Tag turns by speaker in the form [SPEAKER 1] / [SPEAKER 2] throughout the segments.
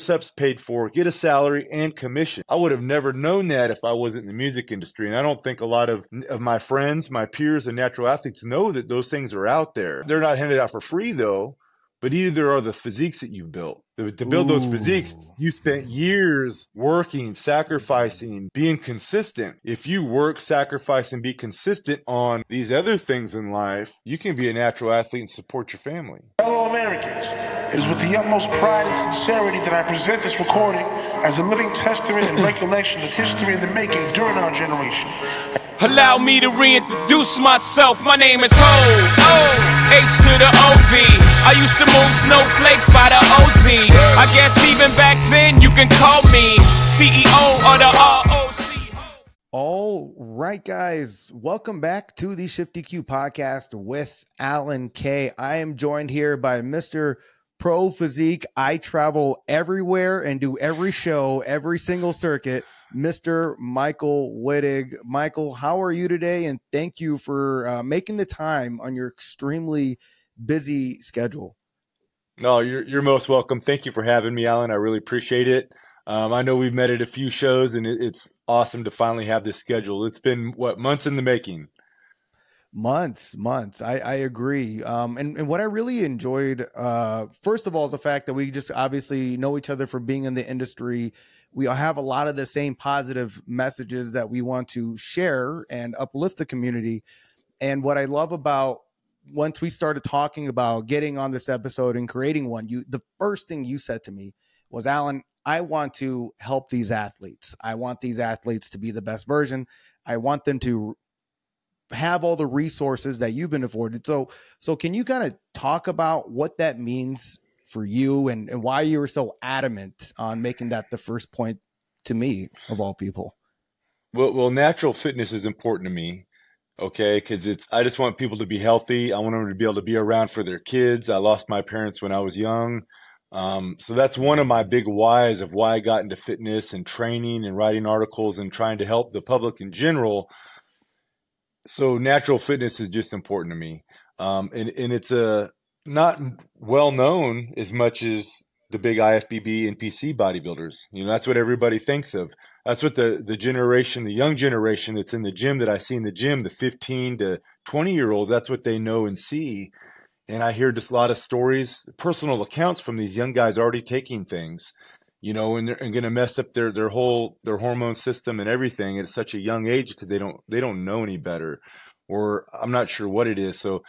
[SPEAKER 1] steps paid for, get a salary and commission. I would have never known that if I wasn't in the music industry. And I don't think a lot of, of my friends, my peers, and natural athletes know that those things are out there. They're not handed out for free though but either are the physiques that you've built. To build Ooh. those physiques, you spent years working, sacrificing, being consistent. If you work, sacrifice, and be consistent on these other things in life, you can be a natural athlete and support your family.
[SPEAKER 2] Fellow Americans, it is with the utmost pride and sincerity that I present this recording as a living testament and recollection of history in the making during our generation.
[SPEAKER 3] Allow me to reintroduce myself. My name is Ho, O, H H to the OV. I used to move snowflakes by the OZ. I guess even back then you can call me CEO of the ROC.
[SPEAKER 4] All right, guys, welcome back to the ShiftEQ podcast with Alan K. I am joined here by Mr. Pro Physique. I travel everywhere and do every show, every single circuit. Mr. Michael Wittig. Michael, how are you today? And thank you for uh, making the time on your extremely busy schedule.
[SPEAKER 1] No, you're you're most welcome. Thank you for having me, Alan. I really appreciate it. Um, I know we've met at a few shows, and it, it's awesome to finally have this schedule. It's been what months in the making.
[SPEAKER 4] Months, months. I, I agree. Um, and, and what I really enjoyed, uh, first of all, is the fact that we just obviously know each other for being in the industry we have a lot of the same positive messages that we want to share and uplift the community. And what I love about once we started talking about getting on this episode and creating one, you the first thing you said to me was, Alan, I want to help these athletes. I want these athletes to be the best version. I want them to have all the resources that you've been afforded. So, so can you kind of talk about what that means for you and, and why you were so adamant on making that the first point to me of all people.
[SPEAKER 1] Well, well, natural fitness is important to me. Okay, because it's I just want people to be healthy. I want them to be able to be around for their kids. I lost my parents when I was young. Um, so that's one of my big whys of why I got into fitness and training and writing articles and trying to help the public in general. So natural fitness is just important to me. Um, and, and it's a not well known as much as the big IFBB and PC bodybuilders. You know, that's what everybody thinks of. That's what the the generation, the young generation that's in the gym that I see in the gym, the 15 to 20 year olds, that's what they know and see. And I hear just a lot of stories, personal accounts from these young guys already taking things, you know, and they're going to mess up their their whole their hormone system and everything at such a young age because they don't they don't know any better, or I'm not sure what it is. So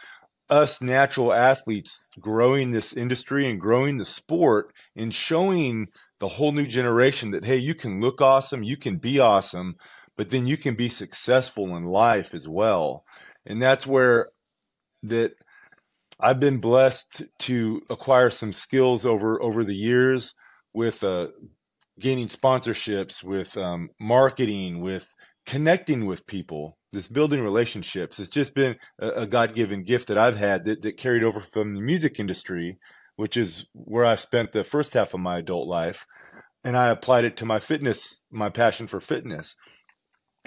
[SPEAKER 1] us natural athletes growing this industry and growing the sport and showing the whole new generation that hey you can look awesome you can be awesome but then you can be successful in life as well and that's where that i've been blessed to acquire some skills over over the years with uh, gaining sponsorships with um, marketing with connecting with people this building relationships it's just been a, a, god-given gift that i've had that, that carried over from the music industry which is where i've spent the first half of my adult life and i applied it to my fitness my passion for fitness.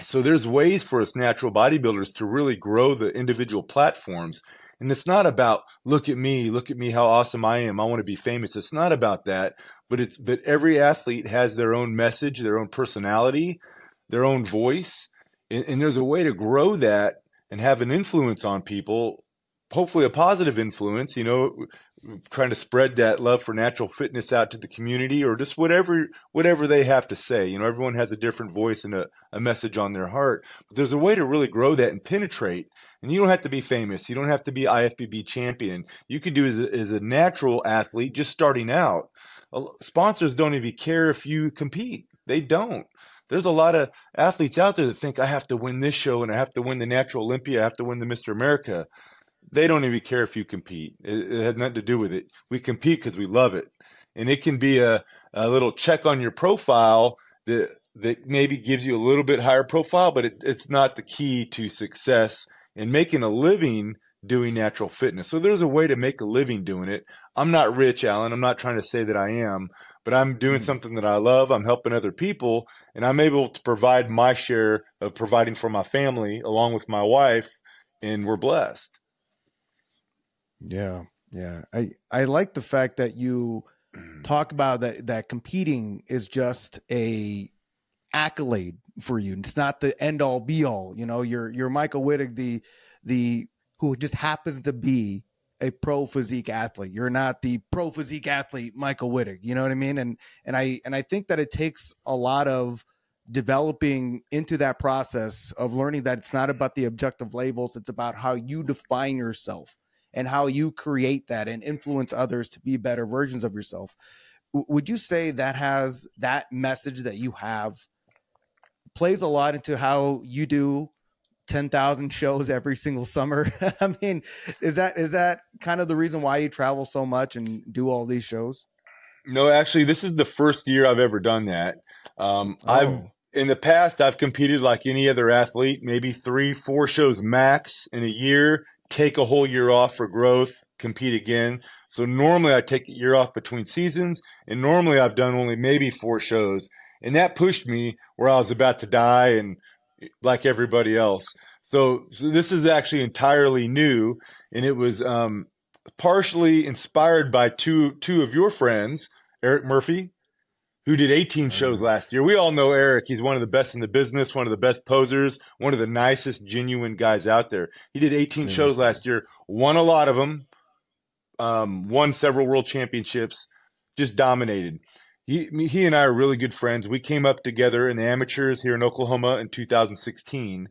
[SPEAKER 1] So there's ways for us natural bodybuilders to really grow the individual platforms and it's not about look at me look at me how awesome i am i want to be famous. It's not about that but it's but every athlete has their own message their own personality their own voice and, and there's a way to grow that and have an influence on people hopefully a positive influence you know trying to spread that love for natural fitness out to the community or just whatever whatever they have to say. You know everyone has a different voice and a, a message on their heart. But there's a way to really grow that and penetrate. And you don't have to be famous. You don't have to be ifbb champion. You can do as a, as a natural athlete just starting out. Sponsors don't even care if you compete. They don't. There's a lot of athletes out there that think I have to win this show and I have to win the Natural Olympia, I have to win the Mr. America. They don't even care if you compete. It, it has nothing to do with it. We compete because we love it, and it can be a, a little check on your profile that that maybe gives you a little bit higher profile, but it, it's not the key to success in making a living doing natural fitness. So there's a way to make a living doing it. I'm not rich, Alan. I'm not trying to say that I am, but I'm doing mm-hmm. something that I love. I'm helping other people, and I'm able to provide my share of providing for my family along with my wife, and we're blessed.
[SPEAKER 4] Yeah, yeah. I I like the fact that you mm. talk about that that competing is just a accolade for you. It's not the end all be all. You know, you're you're Michael Wittig, the the who just happens to be a pro physique athlete. You're not the pro physique athlete Michael Wittig. You know what I mean? And and I and I think that it takes a lot of developing into that process of learning that it's not mm. about the objective labels, it's about how you define yourself and how you create that and influence others to be better versions of yourself. W- would you say that has that message that you have plays a lot into how you do 10,000 shows every single summer. I mean, is that is that kind of the reason why you travel so much and do all these shows?
[SPEAKER 1] No, actually, this is the first year I've ever done that. Um, oh. I've in the past I've competed like any other athlete, maybe three, four shows max in a year. Take a whole year off for growth, compete again. So normally I take a year off between seasons, and normally I've done only maybe four shows, and that pushed me where I was about to die and like everybody else. So, so this is actually entirely new, and it was um, partially inspired by two two of your friends, Eric Murphy, who did 18 shows last year. We all know Eric. He's one of the best in the business, one of the best posers, one of the nicest, genuine guys out there. He did 18 Seriously. shows last year, won a lot of them, um, won several world championships, just dominated he he and I are really good friends. We came up together in the amateurs here in Oklahoma in 2016.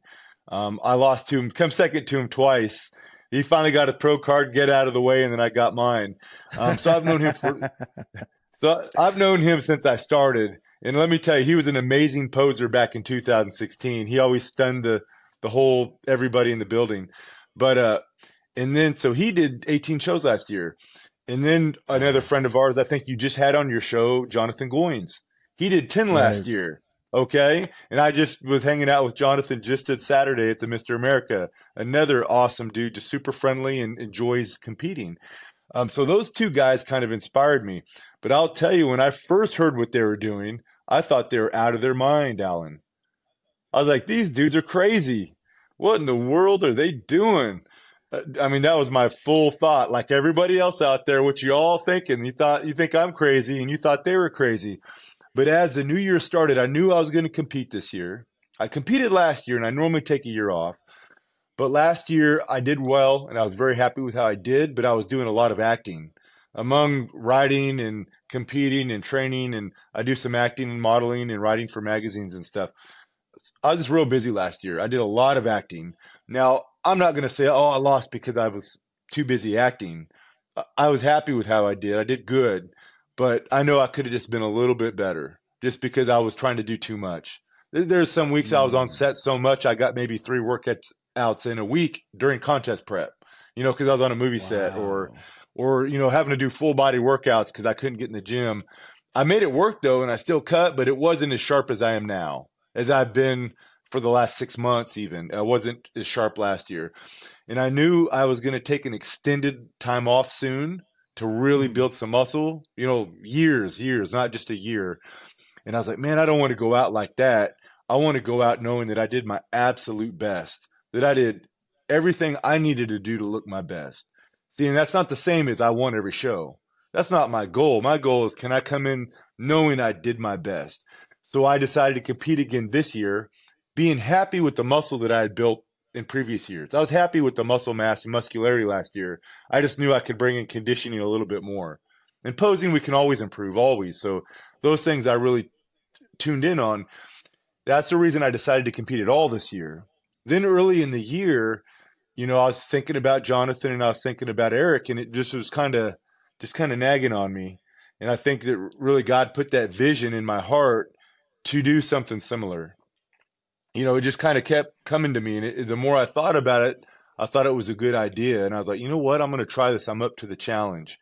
[SPEAKER 1] Um, I lost to him, come second to him twice. He finally got his pro card, get out of the way, and then I got mine. Um, so I've known him for. So I've known him since I started, and let me tell you, he was an amazing poser back in 2016. He always stunned the the whole everybody in the building. But uh, and then so he did 18 shows last year. And then another friend of ours, I think you just had on your show, Jonathan Goins. He did 10 last right. year. Okay. And I just was hanging out with Jonathan just at Saturday at the Mr. America. Another awesome dude, just super friendly and enjoys competing. Um, so those two guys kind of inspired me. But I'll tell you, when I first heard what they were doing, I thought they were out of their mind, Alan. I was like, these dudes are crazy. What in the world are they doing? Uh, I mean, that was my full thought. Like everybody else out there, what you all thinking? You thought you think I'm crazy, and you thought they were crazy. But as the new year started, I knew I was going to compete this year. I competed last year, and I normally take a year off. But last year I did well, and I was very happy with how I did. But I was doing a lot of acting among writing and competing and training, and I do some acting and modeling and writing for magazines and stuff. I was just real busy last year. I did a lot of acting. Now I'm not going to say, oh, I lost because I was too busy acting. I was happy with how I did. I did good, but I know I could have just been a little bit better just because I was trying to do too much. There's some weeks. I was on mm. set so much I got maybe three workouts in a week during contest prep. You know, because I was on a movie wow. set or or you know having to do full body workouts because I couldn't get in the gym. I made it work though, and I still cut, but it wasn't as sharp as I am now, as I've been for the last six months, even. I wasn't as sharp last year. And I knew I was going to take an extended time off soon to really hmm. build some muscle, you know, years, years, not just a year. And I was like, man, I don't want to go out like that. I want to go out knowing that I did my absolute best, that I did everything I needed to do to look my best. See, and that's not the same as I won every show. That's not my goal. My goal is can I come in knowing I did my best? So I decided to compete again this year being happy with the muscle that I had built in previous years. I was happy with the muscle mass and muscularity last year. I just knew I could bring in conditioning a little bit more. And posing, we can always improve, always. So those things I really tuned in on. That's the reason I decided to compete at all this year. Then early in the year, you know, I was thinking about Jonathan and I was thinking about Eric, and it just was kind of just kind of nagging on me. And I think that really God put that vision in my heart to do something similar you know, it just kind of kept coming to me. And it, the more I thought about it, I thought it was a good idea. And I was like, you know what? I'm going to try this. I'm up to the challenge.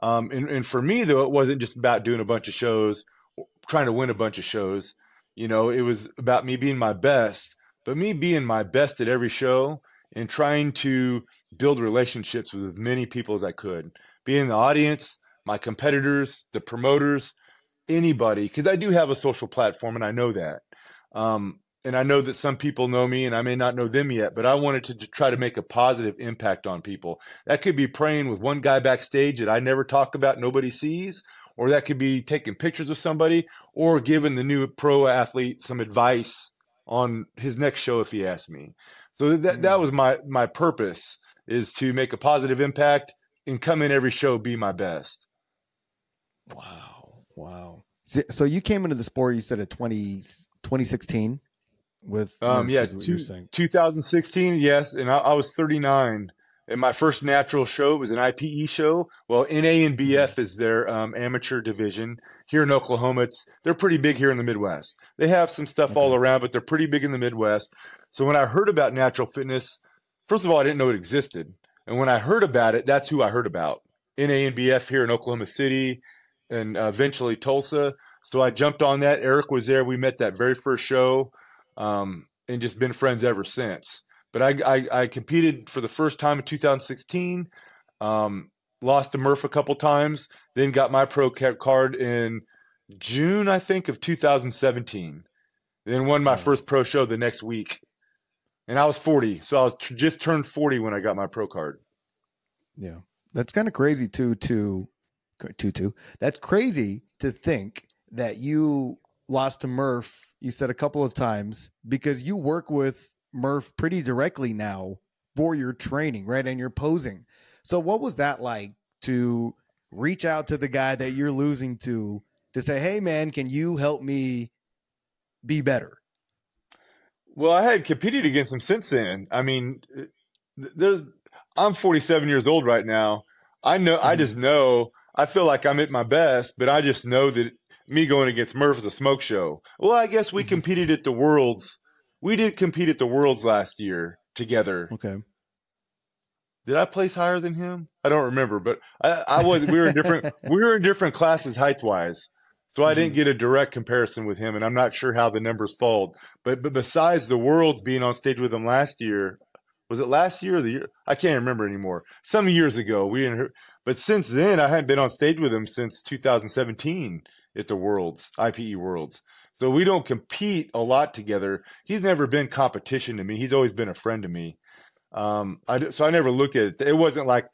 [SPEAKER 1] Um, and, and for me, though, it wasn't just about doing a bunch of shows, trying to win a bunch of shows. You know, it was about me being my best, but me being my best at every show and trying to build relationships with as many people as I could, being the audience, my competitors, the promoters, anybody, because I do have a social platform and I know that. Um, and I know that some people know me and I may not know them yet, but I wanted to, to, try to make a positive impact on people. That could be praying with one guy backstage that I never talk about, nobody sees, or that could be taking pictures of somebody, or giving the new pro athlete some advice on his next show if he asked me. So that that mm. was my my purpose is to make a positive impact and come in every show be my best.
[SPEAKER 4] Wow. Wow. So you came into the sport, you said at 20, 2016 with
[SPEAKER 1] um yeah two, 2016 yes and I, I, was 39 and my first natural show was an ipe show. Well NANBF is their um, amateur division. Here in oklahoma it's they're pretty big here in the midwest. They have some stuff okay. all around but they're pretty big in the midwest. So when i heard about natural fitness first of all i didn't know it existed. And when i heard about it that's who i heard about. NANBF here in oklahoma city and uh, eventually tulsa. So i jumped on that. Eric was there. We met that very first show um, and just been friends ever since. But I, I, I competed for the first time in 2016. Um, lost to Murph a couple times, then got my pro card in June, I think, of 2017. Then won my first pro show the next week, and I was 40, so I was t- just turned 40 when I got my pro card.
[SPEAKER 4] Yeah, that's kind of crazy too. To to to that's crazy to think that you lost to Murph you said a couple of times because you work with Murph pretty directly now for your training, right? And you're posing. So what was that like to reach out to the guy that you're losing to to say, "Hey man, can you help me be better?"
[SPEAKER 1] Well, I had competed against him since then. I mean, there's I'm 47 years old right now. I know mm-hmm. I just know I feel like I'm at my best, but I just know that me going against Murph is a smoke show. Well, I guess we mm-hmm. competed at the Worlds. We did compete at the Worlds last year together.
[SPEAKER 4] Okay.
[SPEAKER 1] Did I place higher than him? I don't remember, but I, I was. We were in different. we were in different classes height wise, so I didn't mm-hmm. get a direct comparison with him, and I'm not sure how the numbers fold. But but besides the Worlds being on stage with him last year, was it last year or the year? I can't remember anymore. Some years ago, we. Didn't. But since then, I hadn't been on stage with him since 2017 at the Worlds, IPE Worlds. So we don't compete a lot together. He's never been competition to me. He's always been a friend to me. Um, I, so I never looked at it. It wasn't like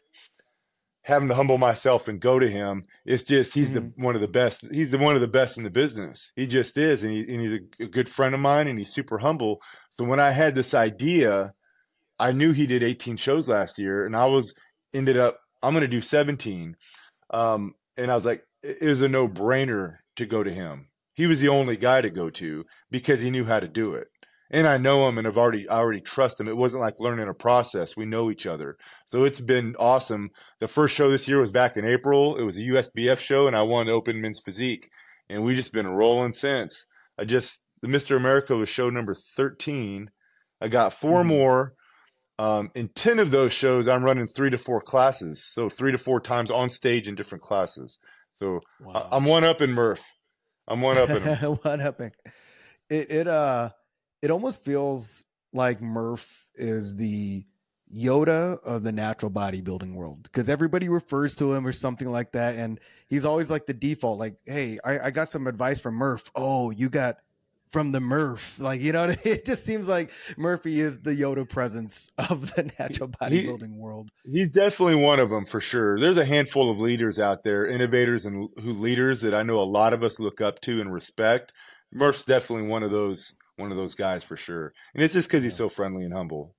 [SPEAKER 1] having to humble myself and go to him. It's just he's mm-hmm. the one of the best. He's the one of the best in the business. He just is, and, he, and he's a, a good friend of mine, and he's super humble. So when I had this idea, I knew he did 18 shows last year, and I was ended up I'm going to do 17. Um, and I was like, it was a no brainer to go to him. He was the only guy to go to because he knew how to do it. And I know him and I've already I already trust him. It wasn't like learning a process. We know each other. So it's been awesome. The first show this year was back in April. It was a USBF show and I won Open Men's Physique. And we just been rolling since. I just the Mr. America was show number 13. I got 4 mm-hmm. more. Um, in 10 of those shows, I'm running three to four classes. So three to four times on stage in different classes. So wow. I, am one up in Murph. I'm one up in
[SPEAKER 4] one upping. It it uh it almost feels like Murph is the Yoda of the natural bodybuilding world because everybody refers to him or something like that, and he's always like the default. Like, hey, I, I got some advice from Murph. Oh, you got from the Murph. Like, you know, it just seems like Murphy is the Yoda presence of the natural bodybuilding he, world.
[SPEAKER 1] He's definitely one of them for sure. There's a handful of leaders out there, innovators and who leaders that I know a lot of us look up to and respect. Murph's definitely one of those one of those guys for sure. And it's just because he's so friendly and humble.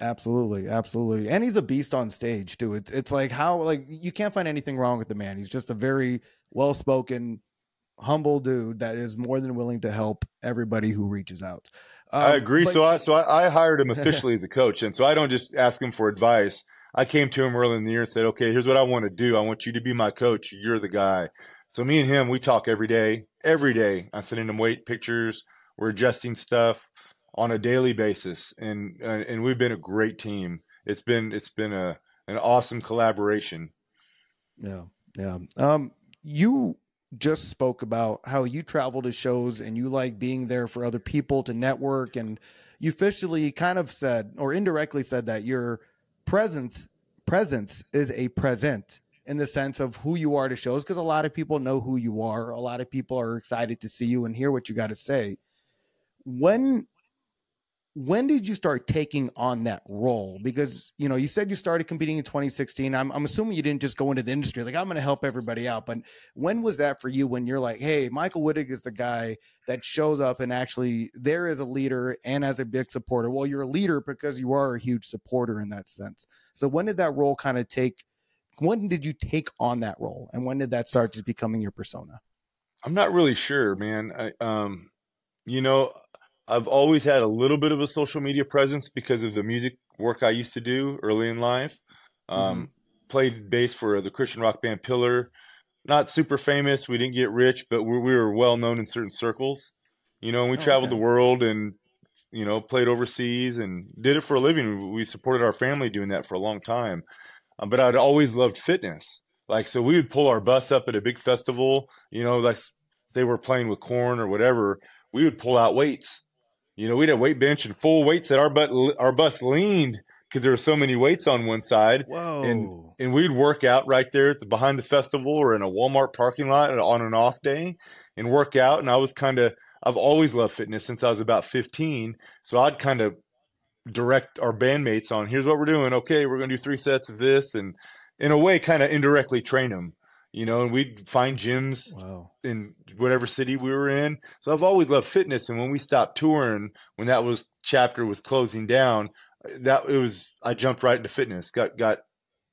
[SPEAKER 4] Absolutely, absolutely. And he's a beast on stage too. It's it's like how like you can't find anything wrong with the man. He's just a very well spoken, humble dude that is more than willing to help everybody who reaches out.
[SPEAKER 1] Um, I agree. But- so I so I, I hired him officially as a coach, and so I don't just ask him for advice. I came to him early in the year and said, "Okay, here's what I want to do. I want you to be my coach. You're the guy." So me and him, we talk every day. Every day, I'm sending him weight pictures. We're adjusting stuff on a daily basis, and uh, and we've been a great team. It's been it's been a an awesome collaboration.
[SPEAKER 4] Yeah, yeah. Um, you just spoke about how you travel to shows and you like being there for other people to network and you officially kind of said or indirectly said that your presence presence is a present in the sense of who you are to shows because a lot of people know who you are. A lot of people are excited to see you and hear what you got to say. When when did you start taking on that role? Because you know, you said you started competing in 2016. I'm, I'm assuming you didn't just go into the industry like I'm going to help everybody out. But when was that for you? When you're like, hey, Michael Wittig is the guy that shows up and actually there is a leader and as a big supporter. Well, you're a leader because you are a huge supporter in that sense. So when did that role kind of take? When did you take on that role, and when did that start just becoming your persona?
[SPEAKER 1] I'm not really sure, man. I, um, you know, I've always had a little bit of a social media presence because of the music work I used to do early in life. Um, mm-hmm. Played bass for the Christian rock band Pillar. Not super famous. We didn't get rich, but we, we were well known in certain circles. You know, and we oh, traveled okay. the world and you know played overseas and did it for a living. We supported our family doing that for a long time. Um, but I'd always loved fitness. Like so, we would pull our bus up at a big festival. You know, like they were playing with Korn or whatever. We would pull out weights you know, we'd have weight bench and full weights that our butt our bus leaned because there were so many weights on one side.
[SPEAKER 4] Whoa.
[SPEAKER 1] And and we'd work out right there at the, behind the festival or in a Walmart parking lot on an off day and work out. And I was kind of I've always loved fitness since I was about 15. So I'd kind of direct our bandmates on here's what we're doing. Okay, we're going to do three sets of this and in a way kind of indirectly train them you know, and we'd find gyms wow. in whatever city we were in. So I've always loved fitness. And when we stopped touring, when that was chapter was closing down, that it was I jumped right into fitness. Got got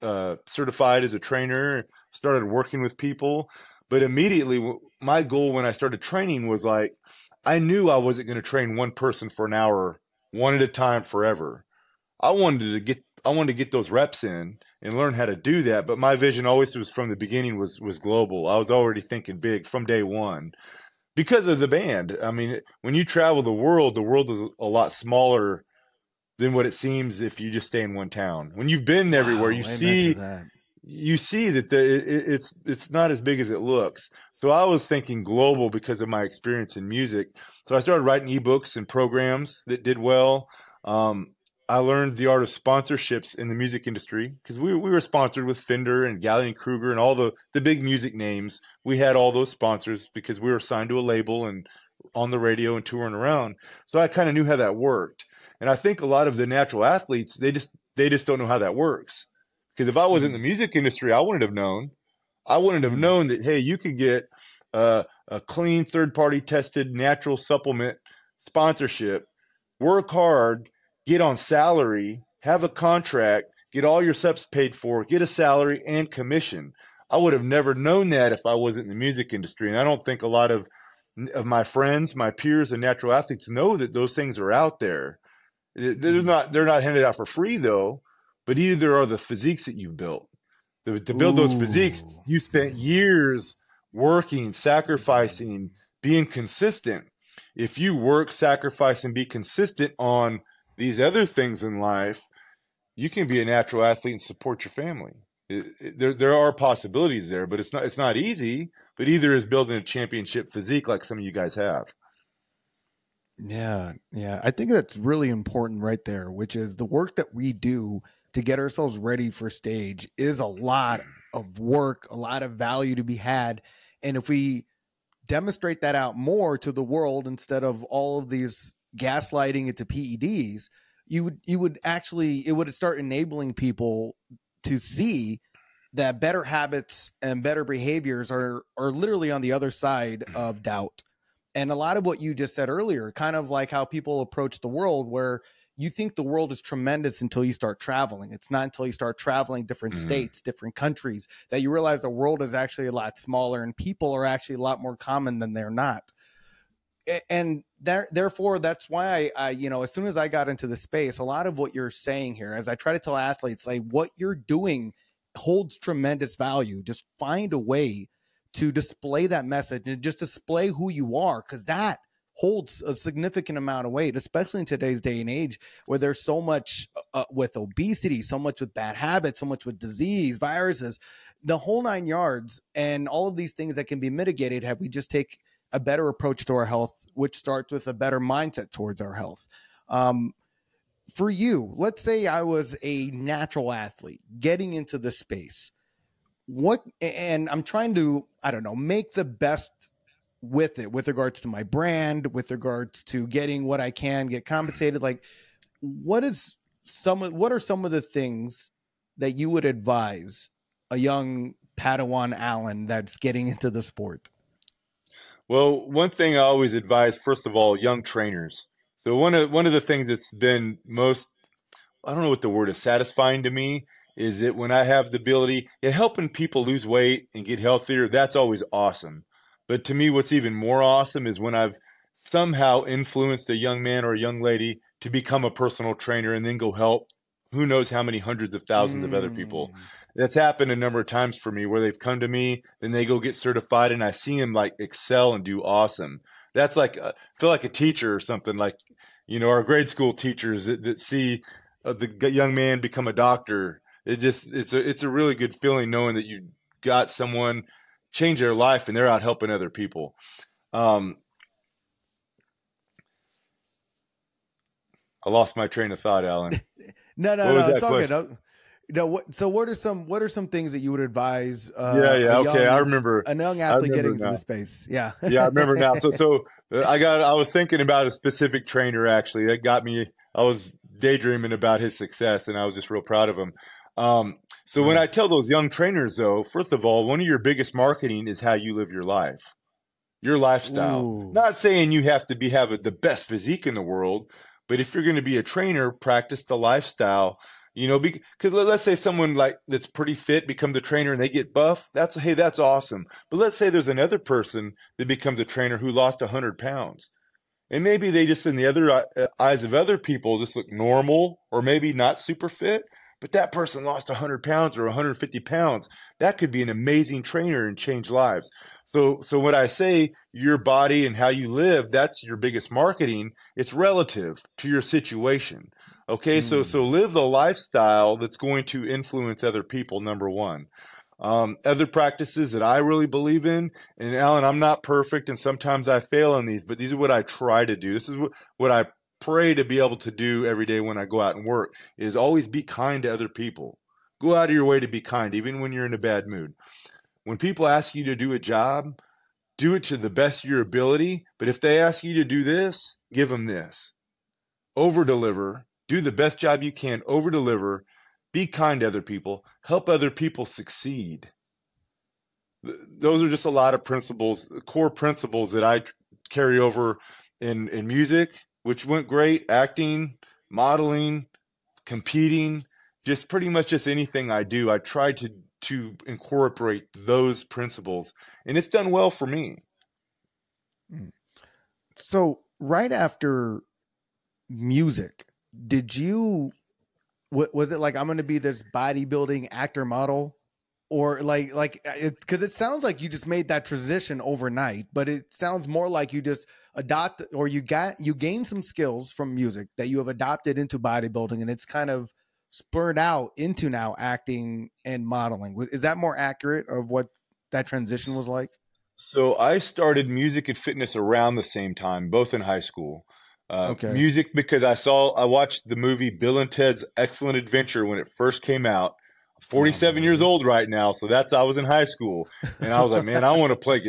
[SPEAKER 1] uh, certified as a trainer, started working with people. But immediately, my goal when I started training was like, I knew I wasn't going to train one person for an hour, one at a time, forever. I wanted to get I wanted to get those reps in and learn how to do that. But my vision always was from the beginning was was global. I was already thinking big from day one because of the band. I mean, when you travel the world, the world is a lot smaller than what it seems if you just stay in one town. When you've been everywhere, wow, you see you see that the, it, it's it's not as big as it looks. So I was thinking global because of my experience in music. So I started writing ebooks and programs that did well. Um, I learned the art of sponsorships in the music industry because we, we were sponsored with Fender and Gallien-Krueger and all the, the big music names. We had all those sponsors because we were signed to a label and on the radio and touring around. So I kind of knew how that worked. And I think a lot of the natural athletes, they just they just don't know how that works. Because if I was in the mm. music industry, I wouldn't have known. I wouldn't have mm. known that hey, you could get a clean third party tested natural supplement sponsorship, work hard get on salary, have a contract, get all your steps paid for, get a salary and commission. I would have never known that if I wasn't in the music industry. And I don't think a lot of of my friends, my peers and natural athletes know that those things are out there. They're mm-hmm. not they're not handed out for free though, but either are the physiques that you've built. To, to build Ooh. those physiques, you spent years working, sacrificing, being consistent. If you work, sacrifice, and be consistent on these other things in life, you can be a natural athlete and support your family. It, it, there, there are possibilities there, but it's not it's not easy. But either is building a championship physique like some of you guys have.
[SPEAKER 4] Yeah, yeah, I think that's really important right there. Which is the work that we do to get ourselves ready for stage is a lot of work, a lot of value to be had, and if we demonstrate that out more to the world instead of all of these gaslighting it to PEDs, you would you would actually it would start enabling people to see that better habits and better behaviors are are literally on the other side mm-hmm. of doubt. And a lot of what you just said earlier, kind of like how people approach the world where you think the world is tremendous until you start traveling. It's not until you start traveling different mm-hmm. states, different countries that you realize the world is actually a lot smaller and people are actually a lot more common than they're not and there, therefore that's why I, I, you know as soon as i got into the space a lot of what you're saying here as i try to tell athletes like what you're doing holds tremendous value. Just find a way to display that message and just display who you are because that holds a significant amount of weight especially in today's day and age where there's so much uh, uh with obesity so much with bad habits so much with disease viruses the whole nine yards and all of these things that can be mitigated have we just take a better approach to our health, which starts with a better mindset towards our health. Um, for you, let's say I was a natural athlete getting into the space. What, and I'm trying to, I don't know, make the best with it with regards to my brand, with regards to getting what I can get compensated. Like, what is some what are some of the things that you would advise a young Padawan Alan that's getting into the sport?
[SPEAKER 1] Well, one thing I always advise, first of all, young trainers. So one of one of the things that's been most I don't know what the word is satisfying to me is that when I have the ability, yeah, helping people lose weight and get healthier, that's always awesome. But to me, what's even more awesome is when I've somehow influenced a young man or a young lady to become a personal trainer and then go help who knows how many hundreds of thousands mm. of other people. Mm. That's happened a number of times for me where they've come to me, then they go get certified, and I see them like excel and do awesome. That's like uh, I feel like a teacher or something like you know our grade school teachers that, that see uh, the young man become a doctor. It just it's a it's a really good feeling knowing that you got someone change their life and they're out helping other people. Um, I lost my train of thought, Alan.
[SPEAKER 4] no, no, no. It's all good. No, what? So, what are some what are some things that you would advise?
[SPEAKER 1] Uh, yeah, yeah, okay. I remember
[SPEAKER 4] a young athlete getting into the space. Yeah,
[SPEAKER 1] yeah, I remember now. So, so I got I was thinking about a specific trainer actually that got me. I was daydreaming about his success, and I was just real proud of him. Um, so when I tell those young trainers, though, first of all, one of your biggest marketing is how you live your life, your lifestyle. Ooh. Not saying you have to be have the best physique in the world, but if you're going to be a trainer, practice the lifestyle. You know, because let's say someone like that's pretty fit becomes a trainer and they get buff. That's hey, that's awesome. But let's say there's another person that becomes a trainer who lost hundred pounds, and maybe they just in the other uh, eyes of other people just look normal or maybe not super fit but that person lost 100 pounds or 150 pounds. That could be an amazing trainer and change lives. So, so when I say your body and how you live, that's your biggest marketing. It's relative to your situation. Okay, mm. so so live the lifestyle that's going to influence other people. Number one. Um, other practices that I really believe in, and Alan, I'm not perfect, and sometimes I fail in these, but these are what I try to do. This is what, what I pray to be able to do every day when I go out and work is always be kind to other people. Go out of your way to be kind, even when you're in a bad mood. When people ask you to do a job, do it to the best of your ability. But if they ask you to do this, give them this. Over deliver, do the best job you can, over deliver, be kind to other people, help other people succeed. Those are just a lot of principles, core principles that I carry over in, in music which went great. Acting, modeling, competing, just pretty much just anything I do, I try to to incorporate those principles, and it's done well for me.
[SPEAKER 4] Hmm. So, right after music, did you? was it like I'm to be this bodybuilding actor model? or like like because it, it, sounds like you just made that transition overnight but it sounds more like you just adopt or you got you gain some skills from music that you have adopted into bodybuilding and it's kind of spurred out into now acting and modeling is that more accurate of what that transition was like
[SPEAKER 1] so i started music and fitness around the same time both in high school uh, okay. music because i saw i watched the movie bill and ted's excellent adventure when it first came out 47 years old right now. So that's I was in high school, and I was like, man, I want to play.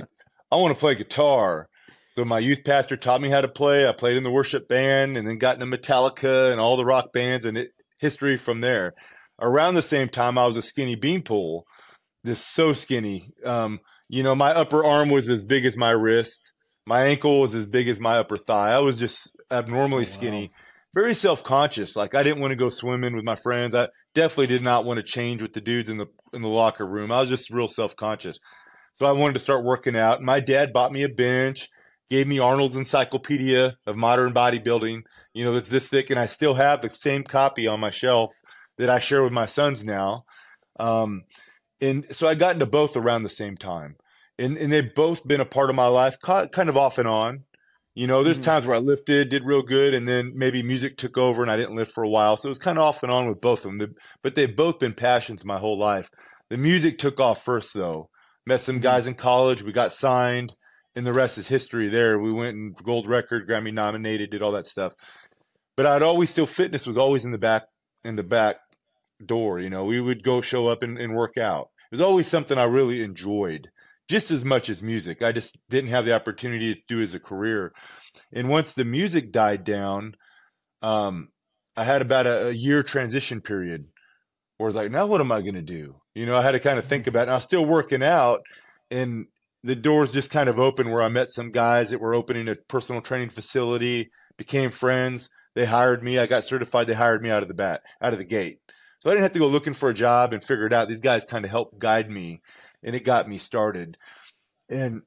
[SPEAKER 1] I want to play guitar. So my youth pastor taught me how to play. I played in the worship band, and then got into Metallica and all the rock bands, and it, history from there. Around the same time, I was a skinny beanpole, just so skinny. Um, you know, my upper arm was as big as my wrist. My ankle was as big as my upper thigh. I was just abnormally oh, skinny. Very self conscious. Like I didn't want to go swimming with my friends. I definitely did not want to change with the dudes in the in the locker room. I was just real self conscious. So I wanted to start working out. My dad bought me a bench, gave me Arnold's Encyclopedia of Modern Bodybuilding. You know, it's this thick, and I still have the same copy on my shelf that I share with my sons now. Um, and so I got into both around the same time. And, and they've both been a part of my life, kind of off and on. You know, there's mm-hmm. times where I lifted, did real good, and then maybe music took over and I didn't lift for a while. So it was kind of off and on with both of them. But they've both been passions my whole life. The music took off first, though. Met some mm-hmm. guys in college. We got signed, and the rest is history there. We went and gold record, Grammy nominated, did all that stuff. But I'd always still, fitness was always in the back, in the back door. You know, we would go show up and, and work out. It was always something I really enjoyed just as much as music. I just didn't have the opportunity to do as a career. And once the music died down, um, I had about a, a year transition period where it's like, now what am I going to do? You know, I had to kind of think about it. And I was still working out and the doors just kind of opened where I met some guys that were opening a personal training facility, became friends. They hired me. I got certified. They hired me out of the bat, out of the gate. So I didn't have to go looking for a job and figure it out. These guys kind of helped guide me and it got me started. And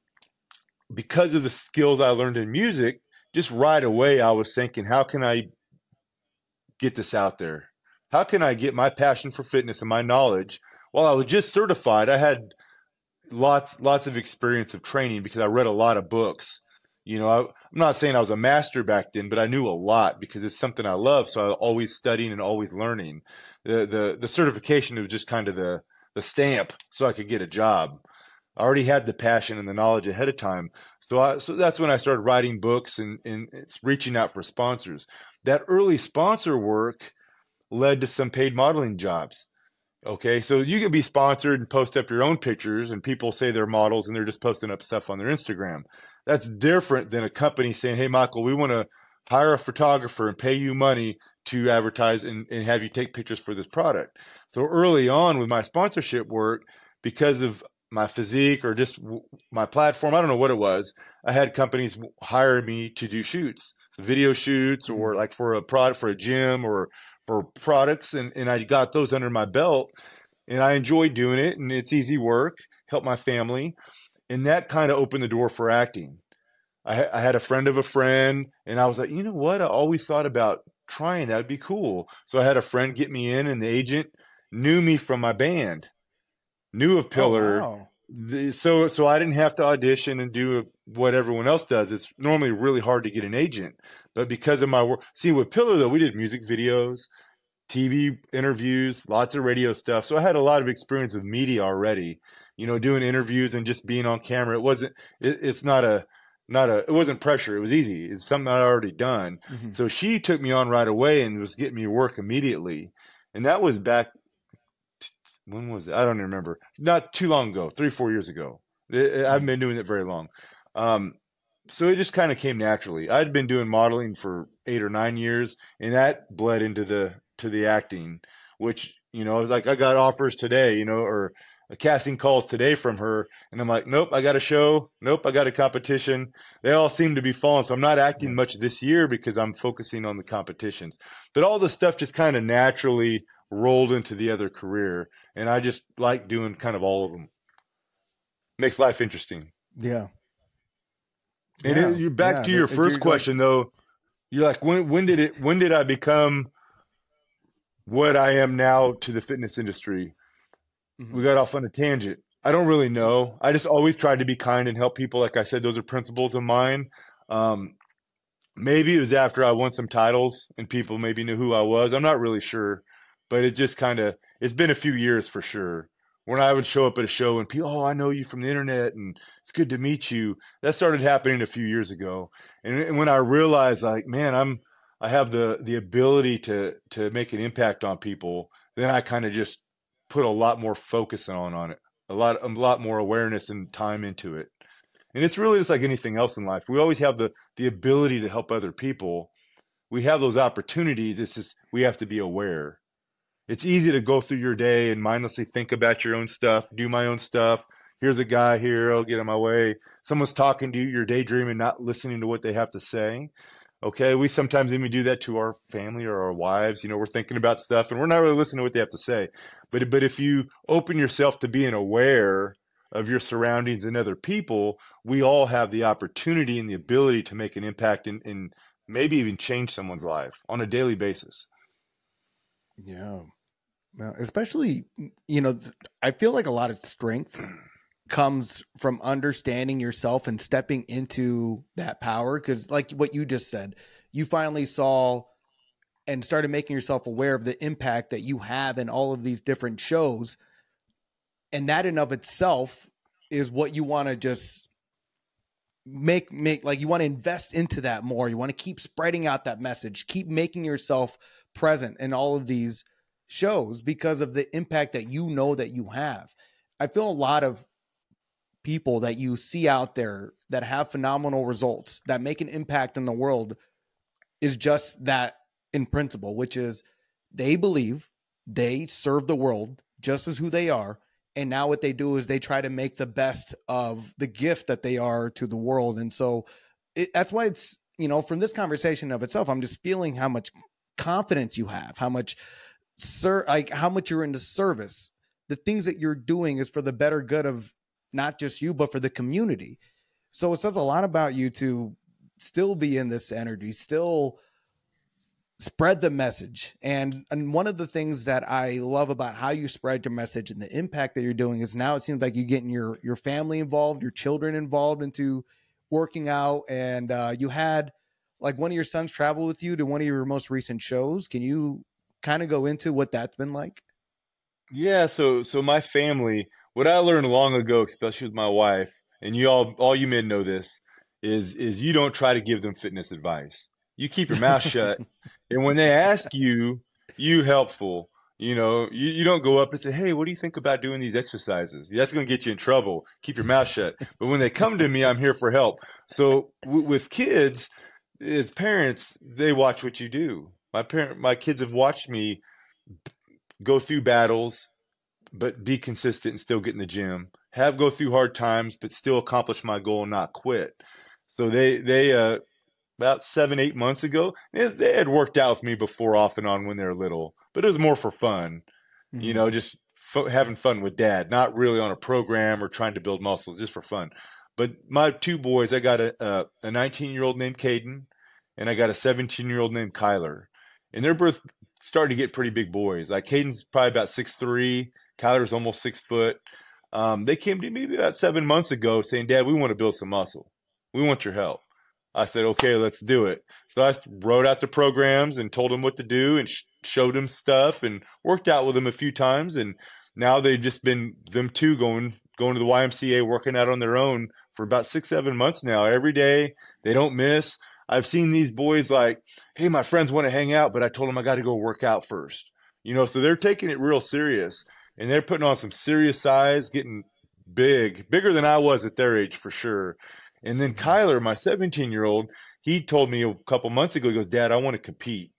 [SPEAKER 1] because of the skills I learned in music, just right away I was thinking, how can I get this out there? How can I get my passion for fitness and my knowledge? While I was just certified, I had lots lots of experience of training because I read a lot of books. You know, I, am not saying I was a master back then, but I knew a lot because it's something I love. So I was always studying and always learning. The the the certification was just kind of the the stamp so I could get a job. I already had the passion and the knowledge ahead of time. So I, so that's when I started writing books and, and it's reaching out for sponsors. That early sponsor work led to some paid modeling jobs. Okay, so you can be sponsored and post up your own pictures, and people say they're models and they're just posting up stuff on their Instagram. That's different than a company saying, Hey, Michael, we want to hire a photographer and pay you money to advertise and, and have you take pictures for this product. So early on with my sponsorship work, because of my physique or just my platform. I don't know what it was. I had companies hire me to do shoots, video shoots, or mm-hmm. like for a product for a gym or for products, and and I got those under my belt, and I enjoyed doing it, and it's easy work, help my family, and that kind of opened the door for acting. I, I had a friend of a friend, and I was like, you know what? I always thought about trying that would be cool. So I had a friend get me in, and the agent knew me from my band knew of oh, Pillar. Oh, wow. so so I didn't have to audition and do what everyone else does. It's normally really hard to get an agent, but because of my work, see with Pillar though, we did music videos, TV interviews, lots of radio stuff. So I had a lot of experience with media already. You know, doing interviews and just being on camera. It wasn't. It, it's not a not a it wasn't pressure it was easy it's something i'd already done mm-hmm. so she took me on right away and was getting me work immediately and that was back when was it? I don't even remember. Not too long ago, three, four years ago. I haven't been doing it very long. Um, so it just kind of came naturally. I'd been doing modeling for eight or nine years, and that bled into the to the acting, which you know, like I got offers today, you know, or uh, casting calls today from her, and I'm like, nope, I got a show. Nope, I got a competition. They all seem to be falling, so I'm not acting much this year because I'm focusing on the competitions. But all the stuff just kind of naturally rolled into the other career, and I just like doing kind of all of them. Makes life interesting.
[SPEAKER 4] Yeah.
[SPEAKER 1] And yeah. It, you're back yeah. to your first question though. You're like, when when did it when did I become what I am now to the fitness industry? Mm-hmm. We got off on a tangent. I don't really know. I just always tried to be kind and help people. Like I said, those are principles of mine. Um, maybe it was after I won some titles and people maybe knew who I was. I'm not really sure but it just kind of it's been a few years for sure. When I would show up at a show and people, oh, I know you from the internet and it's good to meet you. That started happening a few years ago, and, and when I realized, like, man, I'm I have the the ability to to make an impact on people, then I kind of just put a lot more focus on on it, a lot a lot more awareness and time into it. And it's really just like anything else in life. We always have the the ability to help other people. We have those opportunities. It's just we have to be aware it's easy to go through your day and mindlessly think about your own stuff, do my own stuff. Here's a guy here, I'll get in my way. Someone's talking to you, you're daydreaming, not listening to what they have to say. Okay, we sometimes even do that to our family or our wives. You know, we're thinking about stuff and we're not really listening to what they have to say. But but if you open yourself to being aware of your surroundings and other people, we all have the opportunity and the ability to make an impact and, and maybe even change someone's life on a daily basis.
[SPEAKER 4] Yeah. especially, you know, I feel like a lot of strength comes from understanding yourself and stepping into that power. Cause, like what you just said, you finally saw and started making yourself aware of the impact that you have in all of these different shows. And that in of itself is what you want to just make make like you want to invest into that more you want to keep spreading out that message keep making yourself present in all of these shows because of the impact that you know that you have. I feel a lot of people that you see out there that have phenomenal results that make an impact in the world is just that in principle, which is they believe they serve the world just as who they are. And now what they do is they try to make the best of the gift that they are to the world. And so it, that's why it's, you know, from this conversation of itself, I'm just feeling how much confidence you have, how much, sir, like how much you're into service. The things that you're doing is for the better good of not just you, but for the community. So it says a lot about you to still be in this energy, still spread the message. And and one of the things that I love about how you spread your message and the impact that you're doing is now it seems like you're getting your your family involved, your children involved into working out, and uh, you had like one of your sons travel with you to one of your most recent shows. Can you kind of go into what that's been like?
[SPEAKER 1] Yeah, so so my family, what I learned long ago, especially with my wife, and you all all you men know this, is is you don't try to give them fitness advice. You keep your mouth shut, and when they ask you, you helpful. You know, you, you don't go up and say, "Hey, what do you think about doing these exercises?" That's going to get you in trouble. Keep your mouth shut. But when they come to me, I'm here for help. So w- with kids, as parents, they watch what you do. My parent, my kids have watched me go through battles, but be consistent and still get in the gym. Have go through hard times, but still accomplish my goal and not quit. So they they uh, about seven eight months ago, they, they had worked out with me before off and on when they were little, but it was more for fun. Mm-hmm. You know, just having fun with dad, not really on a program or trying to build muscles, just for fun. But my two boys, I got a a 19 year old named Caden, and I got a 17 year old named Kyler, and they're both starting to get pretty big boys. Like Caden's probably about six three, Kyler's almost six foot. Um, they came to me about seven months ago saying, "Dad, we want to build some muscle. We want your help." I said, "Okay, let's do it." So I wrote out the programs and told them what to do and sh- showed them stuff and worked out with them a few times. And now they've just been them two going going to the YMCA, working out on their own for about six seven months now. Every day they don't miss. I've seen these boys like, "Hey, my friends want to hang out, but I told them I got to go work out first. You know, so they're taking it real serious and they're putting on some serious size, getting big, bigger than I was at their age for sure. And then. Kyler, my 17 year old, he told me a couple months ago, he goes, Dad, I want to compete.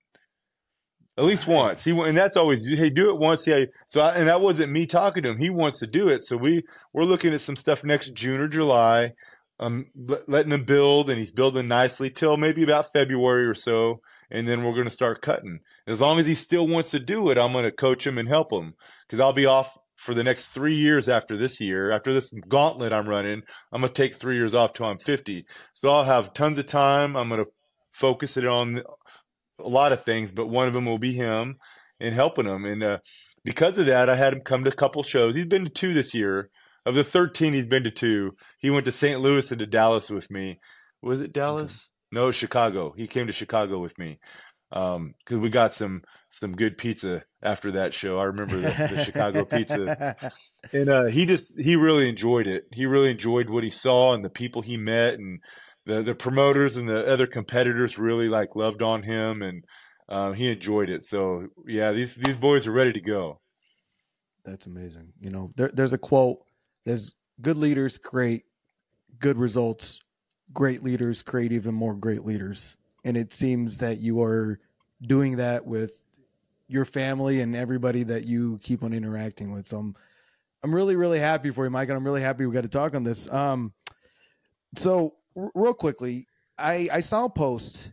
[SPEAKER 1] At least nice. once. He and that's always hey, do it once. Yeah. So I, and that wasn't me talking to him. He wants to do it. So we we're looking at some stuff next June or July. Um, letting him build, and he's building nicely till maybe about February or so, and then we're going to start cutting. As long as he still wants to do it, I'm going to coach him and help him because I'll be off for the next three years after this year. After this gauntlet I'm running, I'm going to take three years off till I'm 50. So I'll have tons of time. I'm going to focus it on a lot of things, but one of them will be him and helping him. And uh, because of that, I had him come to a couple shows. He's been to two this year. Of the 13, he's been to two. He went to St. Louis and to Dallas with me. Was it Dallas? Okay. No, Chicago. He came to Chicago with me because um, we got some some good pizza after that show. I remember the, the Chicago pizza, and uh, he just he really enjoyed it. He really enjoyed what he saw and the people he met, and the the promoters and the other competitors really like loved on him, and um, he enjoyed it. So yeah, these these boys are ready to go.
[SPEAKER 4] That's amazing. You know, there, there's a quote. There's good leaders create good results. Great leaders create even more great leaders and it seems that you are doing that with your family and everybody that you keep on interacting with. So I'm I'm really really happy for you, Mike, and I'm really happy we got to talk on this. Um, so real quickly, I I saw a post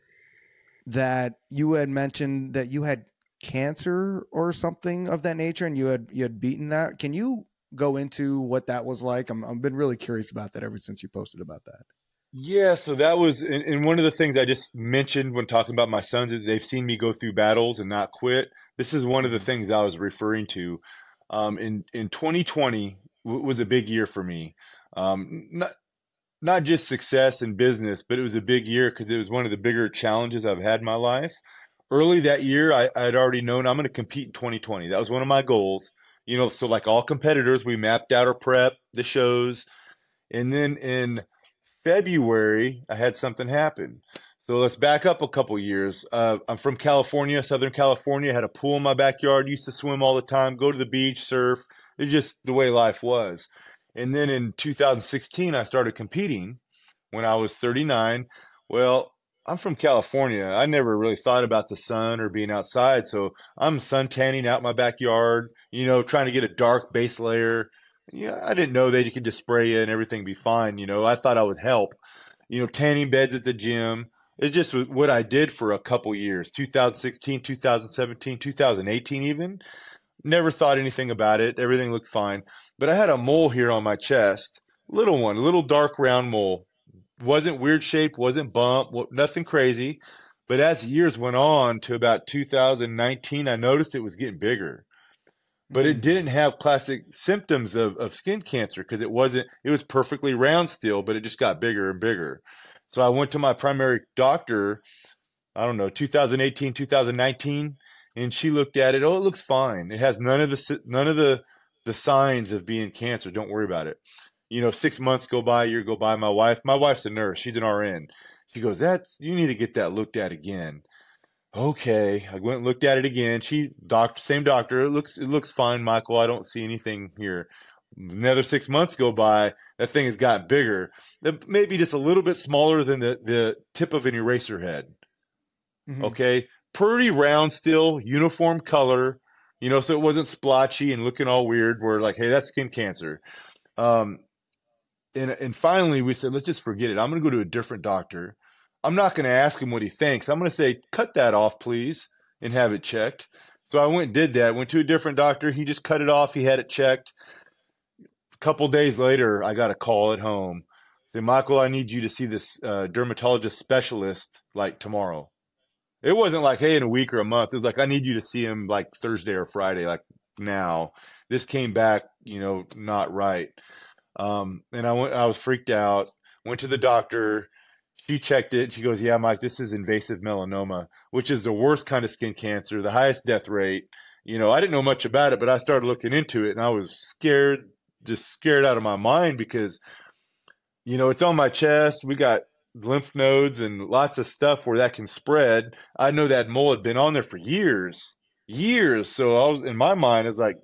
[SPEAKER 4] that you had mentioned that you had cancer or something of that nature, and you had you had beaten that. Can you go into what that was like? I'm I've been really curious about that ever since you posted about that.
[SPEAKER 1] Yeah, so that was, and, and, one of the things I just mentioned when talking about my sons is they've seen me go through battles and not quit. This is one of the mm-hmm. things I was referring to. Um, in in 2020 w- was a big year for me. Um, not not just success in business, but it was a big year because it was one of the bigger challenges I've had in my life. Early that year, I, I had already known I'm going to compete in 2020. That was one of my goals. You know, so like all competitors, we mapped out our prep, the shows, and then in February, I had something happen. So let's back up a couple years. Uh, I'm from California, Southern California. Had a pool in my backyard. Used to swim all the time. Go to the beach, surf. It's just the way life was. And then in 2016, I started competing when I was 39. Well, I'm from California. I never really thought about the sun or being outside. So I'm sun tanning out my backyard, you know, trying to get a dark base layer. Yeah, I didn't know that you could just spray it and everything be fine. You know, I thought I would help. You know, tanning beds at the gym. It's just what I did for a couple years 2016, 2017, 2018, even. Never thought anything about it. Everything looked fine. But I had a mole here on my chest, little one, little dark round mole wasn't weird shaped, wasn't bump, nothing crazy. But as years went on to about 2019, I noticed it was getting bigger. But it mm. didn't have classic symptoms of, of skin cancer because it wasn't, it was perfectly round still, but it just got bigger and bigger. So I went to my primary doctor, I don't know, 2018, 2019, and she looked at it. Oh, it looks fine. It has none of the, none of the, the signs of being cancer. Don't worry about it you know, six months go by, year go by. My wife, my wife's a nurse. She's an RN. She goes, that's, you need to get that looked at again. Okay. I went and looked at it again. She, doctor, same doctor. It looks, it looks fine, Michael. I don't see anything here. Another six months go by. That thing has got bigger. Maybe just a little bit smaller than the, the tip of an eraser head. Mm-hmm. Okay. Pretty round still, uniform color, you know, so it wasn't splotchy and looking all weird. We're like, hey, that's skin cancer. Um, and and finally we said let's just forget it. I'm going to go to a different doctor. I'm not going to ask him what he thinks. I'm going to say cut that off please and have it checked. So i went and did that went to a different doctor. He just cut it off. He had it checked. A couple days later i got a call at home. Say michael i need you to see this uh, dermatologist specialist like tomorrow it wasn't like hey in a week or a month it was like i need you to see him like thursday or friday like now this came back you know not right um, and I went, I was freaked out. Went to the doctor. She checked it. She goes, "Yeah, Mike, this is invasive melanoma, which is the worst kind of skin cancer, the highest death rate." You know, I didn't know much about it, but I started looking into it, and I was scared, just scared out of my mind because, you know, it's on my chest. We got lymph nodes and lots of stuff where that can spread. I know that mole had been on there for years, years. So I was in my mind, is like,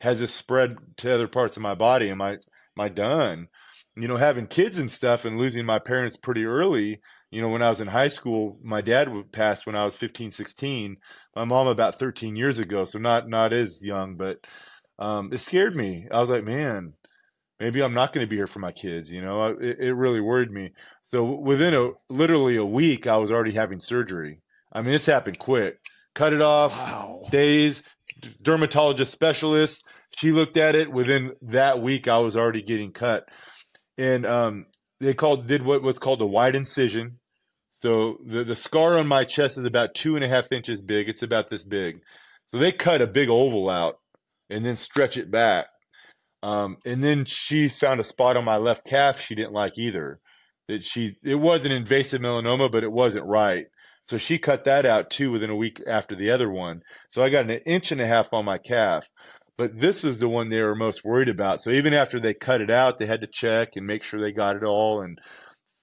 [SPEAKER 1] has this spread to other parts of my body? Am I am I done? You know, having kids and stuff and losing my parents pretty early. You know, when I was in high school, my dad passed when I was 15, 16. My mom about 13 years ago, so not not as young, but um, it scared me. I was like, man, maybe I'm not going to be here for my kids. You know, it, it really worried me. So within a literally a week, I was already having surgery. I mean, it's happened quick. Cut it off, wow. days. Dermatologist specialist she looked at it within that week. I was already getting cut, and um, they called did what was called a wide incision. So the the scar on my chest is about two and a half inches big. It's about this big. So they cut a big oval out and then stretch it back. Um, and then she found a spot on my left calf she didn't like either. That she it was an invasive melanoma, but it wasn't right. So she cut that out too within a week after the other one. So I got an inch and a half on my calf but this is the one they were most worried about. So even after they cut it out, they had to check and make sure they got it all. And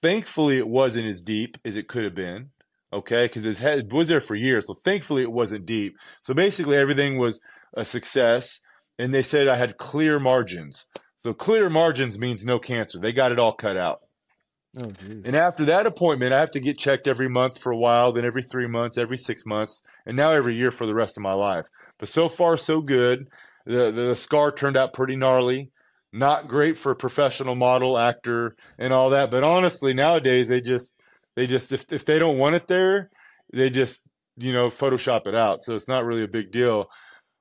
[SPEAKER 1] thankfully, it wasn't as deep as it could have been. Okay, because it was there for years. So thankfully, it wasn't deep. So basically, everything was a success. And they said I had clear margins. So clear margins means no cancer. They got it all cut out. Oh, and after that appointment, I have to get checked every month for a while, then every three months, every six months, and now every year for the rest of my life. But so far, so good. The, the scar turned out pretty gnarly. Not great for a professional model, actor, and all that. But honestly, nowadays they just they just if if they don't want it there, they just you know Photoshop it out. So it's not really a big deal.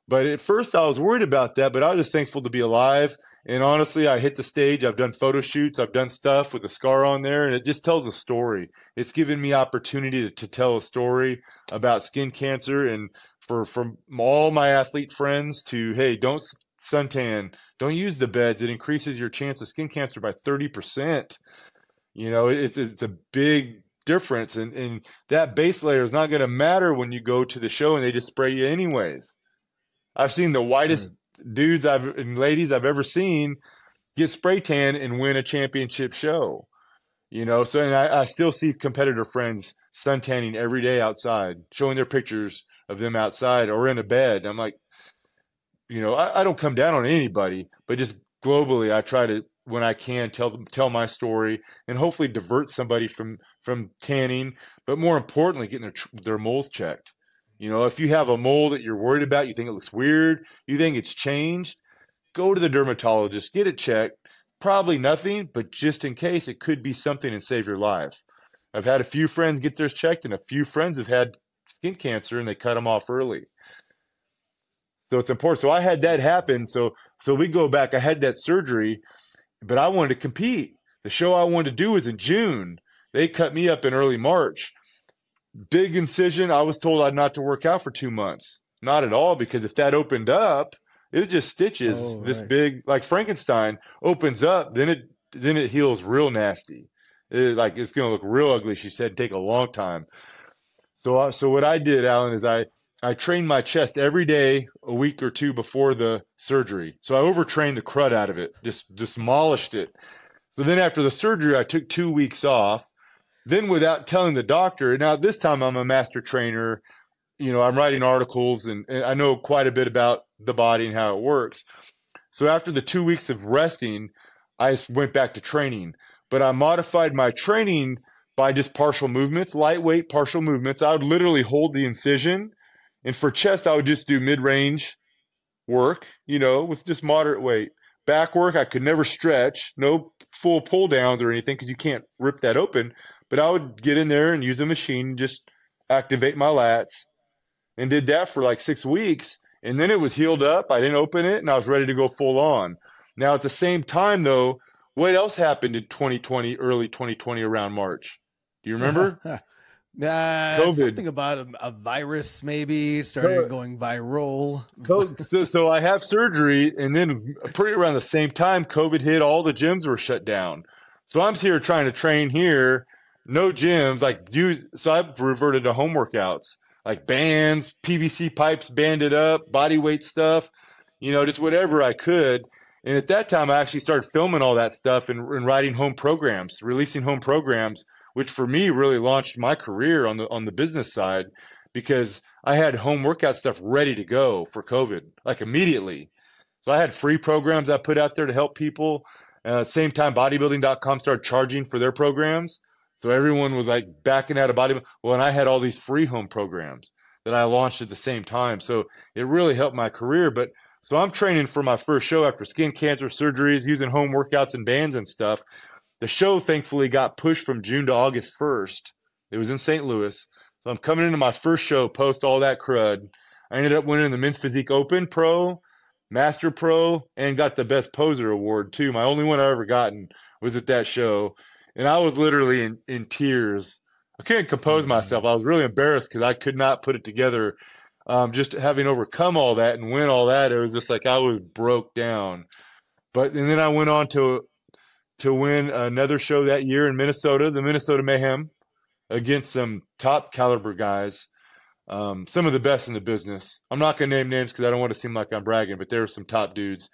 [SPEAKER 1] But at first I was worried about that, but I was just thankful to be alive. And honestly, I hit the stage. I've done photo shoots. I've done stuff with a scar on there, and it just tells a story. It's given me opportunity to, to tell a story about skin cancer and for from all my athlete friends to hey, don't suntan, don't use the beds. It increases your chance of skin cancer by thirty percent. You know, it's it's a big difference, and and that base layer is not going to matter when you go to the show and they just spray you anyways. I've seen the whitest mm. Dudes I've and ladies I've ever seen get spray tan and win a championship show. You know, so and I, I still see competitor friends suntanning every day outside, showing their pictures of them outside or in a bed. I'm like, you know, I, I don't come down on anybody, but just globally, I try to when I can tell them tell my story and hopefully divert somebody from from tanning, but more importantly, getting their their moles checked. You know, if you have a mole that you're worried about, you think it looks weird, you think it's changed, go to the dermatologist, get it checked. Probably nothing, but just in case, it could be something and save your life. I've had a few friends get theirs checked, and a few friends have had skin cancer and they cut them off early. So it's important. So I had that happen. So so we go back. I had that surgery, but I wanted to compete. The show I wanted to do was in June. They cut me up in early March. Big incision. I was told I'd not to work out for two months. Not at all, because if that opened up, it was just stitches.
[SPEAKER 4] Oh,
[SPEAKER 1] this
[SPEAKER 4] right.
[SPEAKER 1] big, like Frankenstein, opens up, then it then it heals real nasty. It, like it's gonna look real ugly. She said, take a long time. So, uh, so what I did, Alan, is I I trained my chest every day a week or two before the surgery. So I overtrained the crud out of it, just demolished it. So then after the surgery, I took two weeks off. Then without telling the doctor, now this time I'm a master trainer. You know, I'm writing articles and, and I know quite a bit about the body and how it works. So after the two weeks of resting, I went back to training, but I modified my training by just partial movements, lightweight partial movements. I would literally hold the incision, and for chest, I would just do mid range work, you know, with just moderate weight. Back work, I could never stretch, no full pull downs or anything because you can't rip that open. But I would get in there and use a machine, and just activate my lats, and did that for like six weeks. And then it was healed up. I didn't open it, and I was ready to go full on. Now, at the same time, though, what else happened in 2020, early 2020, around March? Do you remember?
[SPEAKER 4] Nah,
[SPEAKER 1] COVID.
[SPEAKER 4] something about a, a virus maybe started
[SPEAKER 1] Co-
[SPEAKER 4] going viral.
[SPEAKER 1] Co- so, so I have surgery, and then pretty around the same time, COVID hit. All the gyms were shut down. So I'm here trying to train here, no gyms. Like use. So I've reverted to home workouts, like bands, PVC pipes banded up, body weight stuff. You know, just whatever I could. And at that time, I actually started filming all that stuff and, and writing home programs, releasing home programs, which for me really launched my career on the on the business side because I had home workout stuff ready to go for COVID, like immediately. So I had free programs I put out there to help people. Uh, same time, bodybuilding.com started charging for their programs. So everyone was like backing out of bodybuilding. Well, and I had all these free home programs that I launched at the same time. So it really helped my career. But so I'm training for my first show after skin cancer surgeries, using home workouts and bands and stuff. The show thankfully got pushed from June to August 1st. It was in St. Louis. So I'm coming into my first show, post all that crud. I ended up winning the Men's Physique Open Pro, Master Pro, and got the Best Poser Award too. My only one I ever gotten was at that show. And I was literally in, in tears. I couldn't compose myself. I was really embarrassed because I could not put it together. Um, just having overcome all that and win all that, it was just like I was broke down. But and then I went on to to win another show that year in Minnesota, the Minnesota Mayhem, against some top caliber guys, um, some of the best in the business. I'm not going to name names because I don't want to seem like I'm bragging, but there were some top dudes.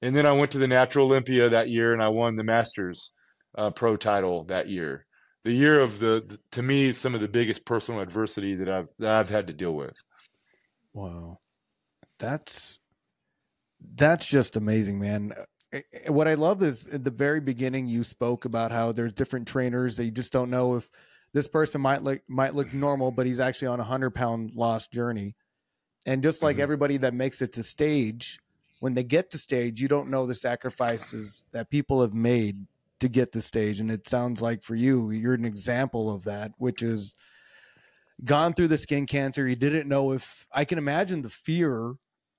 [SPEAKER 1] And then I went to the Natural Olympia that year and I won the Masters uh, Pro title that year. The year of the, the, to me, some of the biggest personal adversity that I've that I've had to deal with.
[SPEAKER 4] Wow. That's that's just amazing, man. Eh, eh, What I love is at the very beginning you spoke about how there's different trainers that you just don't know if this person might look might look normal, but he's actually on a hundred pound loss journey. And just like
[SPEAKER 1] Mhm.
[SPEAKER 4] everybody that makes it to stage, when they get to stage, you don't know the sacrifices that people have made to get to stage. And it sounds like for you, you're an example of that, which is gone through the skin cancer. You didn't know if I can imagine the fear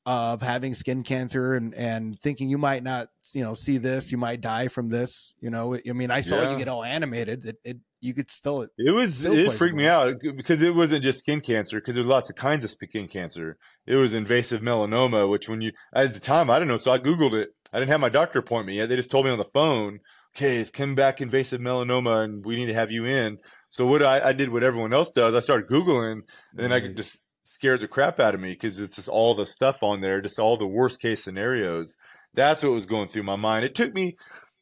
[SPEAKER 4] of having skin cancer and and thinking you might not you know see this you might die from this you know i mean i saw
[SPEAKER 1] Yeah.
[SPEAKER 4] you get all animated it, it you could still
[SPEAKER 1] It was
[SPEAKER 4] Still
[SPEAKER 1] it freaked me out because it wasn't just skin cancer because there's lots of kinds of skin cancer. It was invasive melanoma, which when you at the time I didn't know, so I googled it. I didn't have my doctor appointment yet. They just told me on the phone, "Okay, it's coming back invasive melanoma, and we need to have you in." So what I, I did, what everyone else does, I started googling, and then I
[SPEAKER 4] Nice.
[SPEAKER 1] just scared the crap out of me because it's just all the stuff on there, just all the worst case scenarios. That's what was going through my mind. It took me.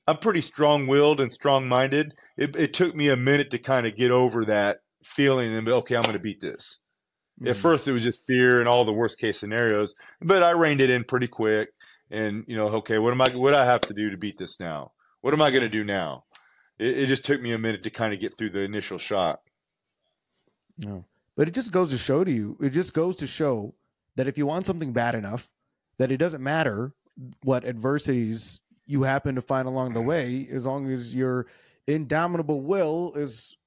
[SPEAKER 1] I'm pretty strong willed and strong minded it, it took me a minute to kind of get over that feeling and be okay i'm going to beat this at
[SPEAKER 4] Mm.
[SPEAKER 1] first it was just fear and all the worst case scenarios but i reined it in pretty quick and you know, okay, what am I? What do I have to do to beat this now? What am I going to do now? It, it, just took me a minute to kind of get through the initial shock.
[SPEAKER 4] No, but it just goes to show to you. It just goes to show that if you want something bad enough, that it doesn't matter what adversities you happen to find along the way, as long as your indomitable will is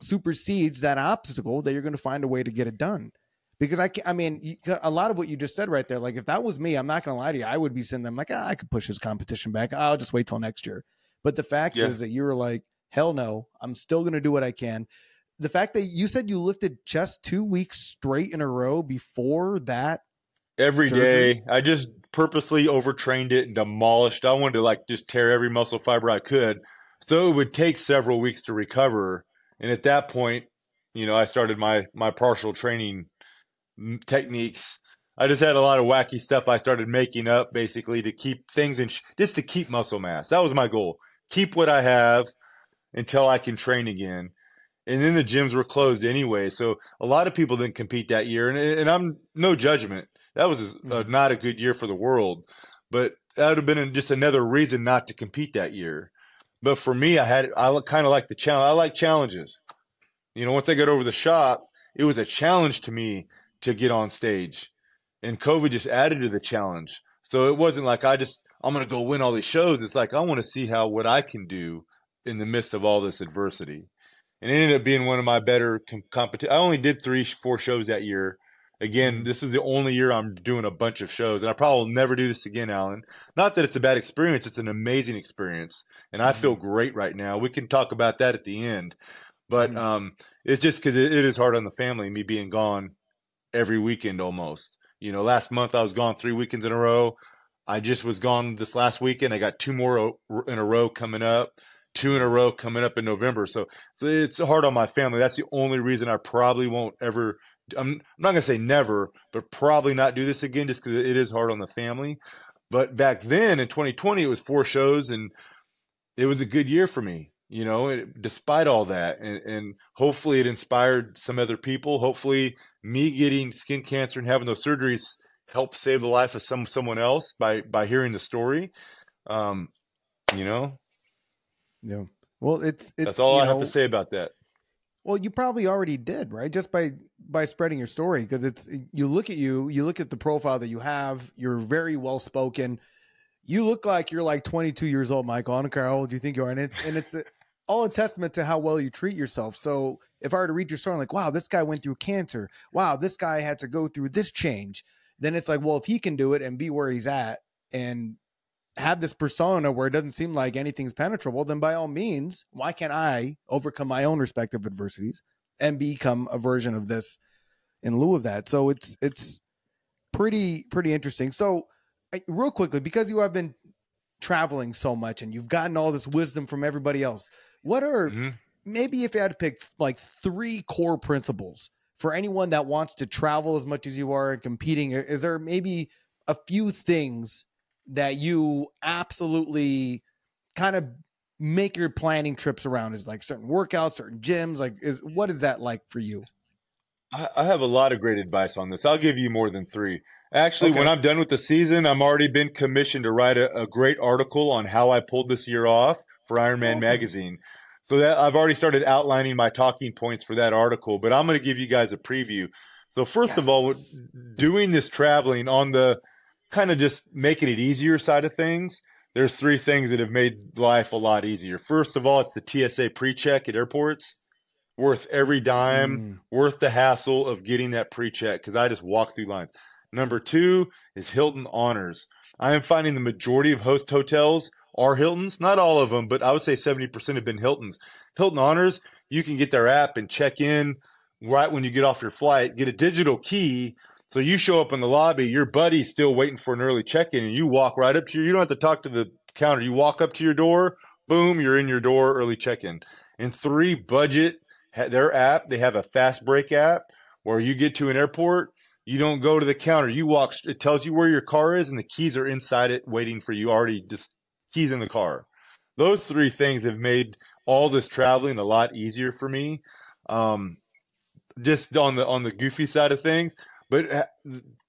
[SPEAKER 4] supersedes that obstacle, that you're going to find a way to get it done. Because I, I mean, a lot of what you just said right there, like if that was me, I'm not going to lie to you, I would be sending them like, ah, I could push this competition back. I'll just wait till next year. But the fact yeah. is that you were like, hell no, I'm still going to do what I can. The fact that you said you lifted chest two weeks straight in a row before that
[SPEAKER 1] every surgery? day, I just purposely overtrained it and demolished. I wanted to like just tear every muscle fiber I could. So it would take several weeks to recover. And at that point, you know, I started my my partial training techniques. I just had a lot of wacky stuff I started making up basically to keep things in sh- just to keep muscle mass. That was my goal. Keep what I have until I can train again. And then the gyms were closed anyway, so a lot of people didn't compete that year. And, and I'm no judgment. That was a, mm-hmm. not a good year for the world, but that would have been just another reason not to compete that year. But for me, I had I kind of like the challenge. I like challenges. You know, once I got over the shock, it was a challenge to me to get on stage. And COVID just added to the challenge. So it wasn't like I just I'm going to go win all these shows. It's like I want to see how what I can do in the midst of all this adversity. And it ended up being one of my better com- competition. I only did three, four shows that year. Again, mm-hmm. this is the only year I'm doing a bunch of shows, and I probably will never do this again, Alan. Not that it's a bad experience; it's an amazing experience, and I feel mm-hmm. great right now. We can talk about that at the end, but mm-hmm. um, it's just because it, it is hard on the family, me being gone every weekend almost. You know, last month I was gone three weekends in a row. I just was gone this last weekend. I got two more in a row coming up, two in a row coming up in November. So, so it's hard on my family. That's the only reason I probably won't ever. I'm, not gonna say never, but probably not do this again, just because it is hard on the family. But back then in 2020, it was four shows, and it was a good year for me you know, it, despite all that. And, and, hopefully it inspired some other people. Hopefully me getting skin cancer and having those surgeries helped save the life of some someone else by by hearing the story. Um, you know.
[SPEAKER 4] Yeah. Well, it's, it's
[SPEAKER 1] that's all I
[SPEAKER 4] know,
[SPEAKER 1] have to say about that.
[SPEAKER 4] Well, you probably already did, right? Just by by spreading your story because it's you look at you, you look at the profile that you have, you're very well spoken. You look like you're like 22 years old, Michael. I don't care how old you think you are, and it's and it's all a testament to how well you treat yourself. So if I were to read your story, I'm like, wow, this guy went through cancer. Wow, this guy had to go through this change. Then it's like, well, if he can do it and be where he's at and have this persona where it doesn't seem like anything's penetrable, then by all means, why can't I overcome my own respective adversities and become a version of this in lieu of that? So it's it's pretty pretty interesting. So real quickly, because you have been traveling so much and you've gotten all this wisdom from everybody else, what are mm-hmm. maybe if you had to pick like three core principles for anyone that wants to travel as much as you are and competing? Is there maybe a few things that you absolutely kind of make your planning trips around? Is like certain workouts, certain gyms? Like, is what is that like for you?
[SPEAKER 1] I have a lot of great advice on this. I'll give you more than three. Actually, okay. when I'm done with the season, I'm already been commissioned to write a, a great article on how I pulled this year off for Ironman okay. magazine. So that I've already started outlining my talking points for that article, but I'm going to give you guys a preview. So first yes. of all, doing this traveling on the kind of just making it easier side of things, there's three things that have made life a lot easier. First of all, it's the TSA pre-check at airports. Worth every dime, mm. worth the hassle of getting that pre-check because I just walk through lines. Number two is Hilton Honors. I am finding the majority of host hotels are Hiltons. Not all of them, but I would say 70% have been Hiltons. Hilton Honors, you can get their app and check in right when you get off your flight, get a digital key. So you show up in the lobby, your buddy's still waiting for an early check in, and you walk right up to your, you don't have to talk to the counter. You walk up to your door, boom, you're in your door, early check in. And three, budget, their app, they have a fast break app where you get to an airport, you don't go to the counter. You walk. It tells you where your car is, and the keys are inside it, waiting for you. Already, just keys in the car. Those three things have made all this traveling a lot easier for me. Um, just on the on the goofy side of things, but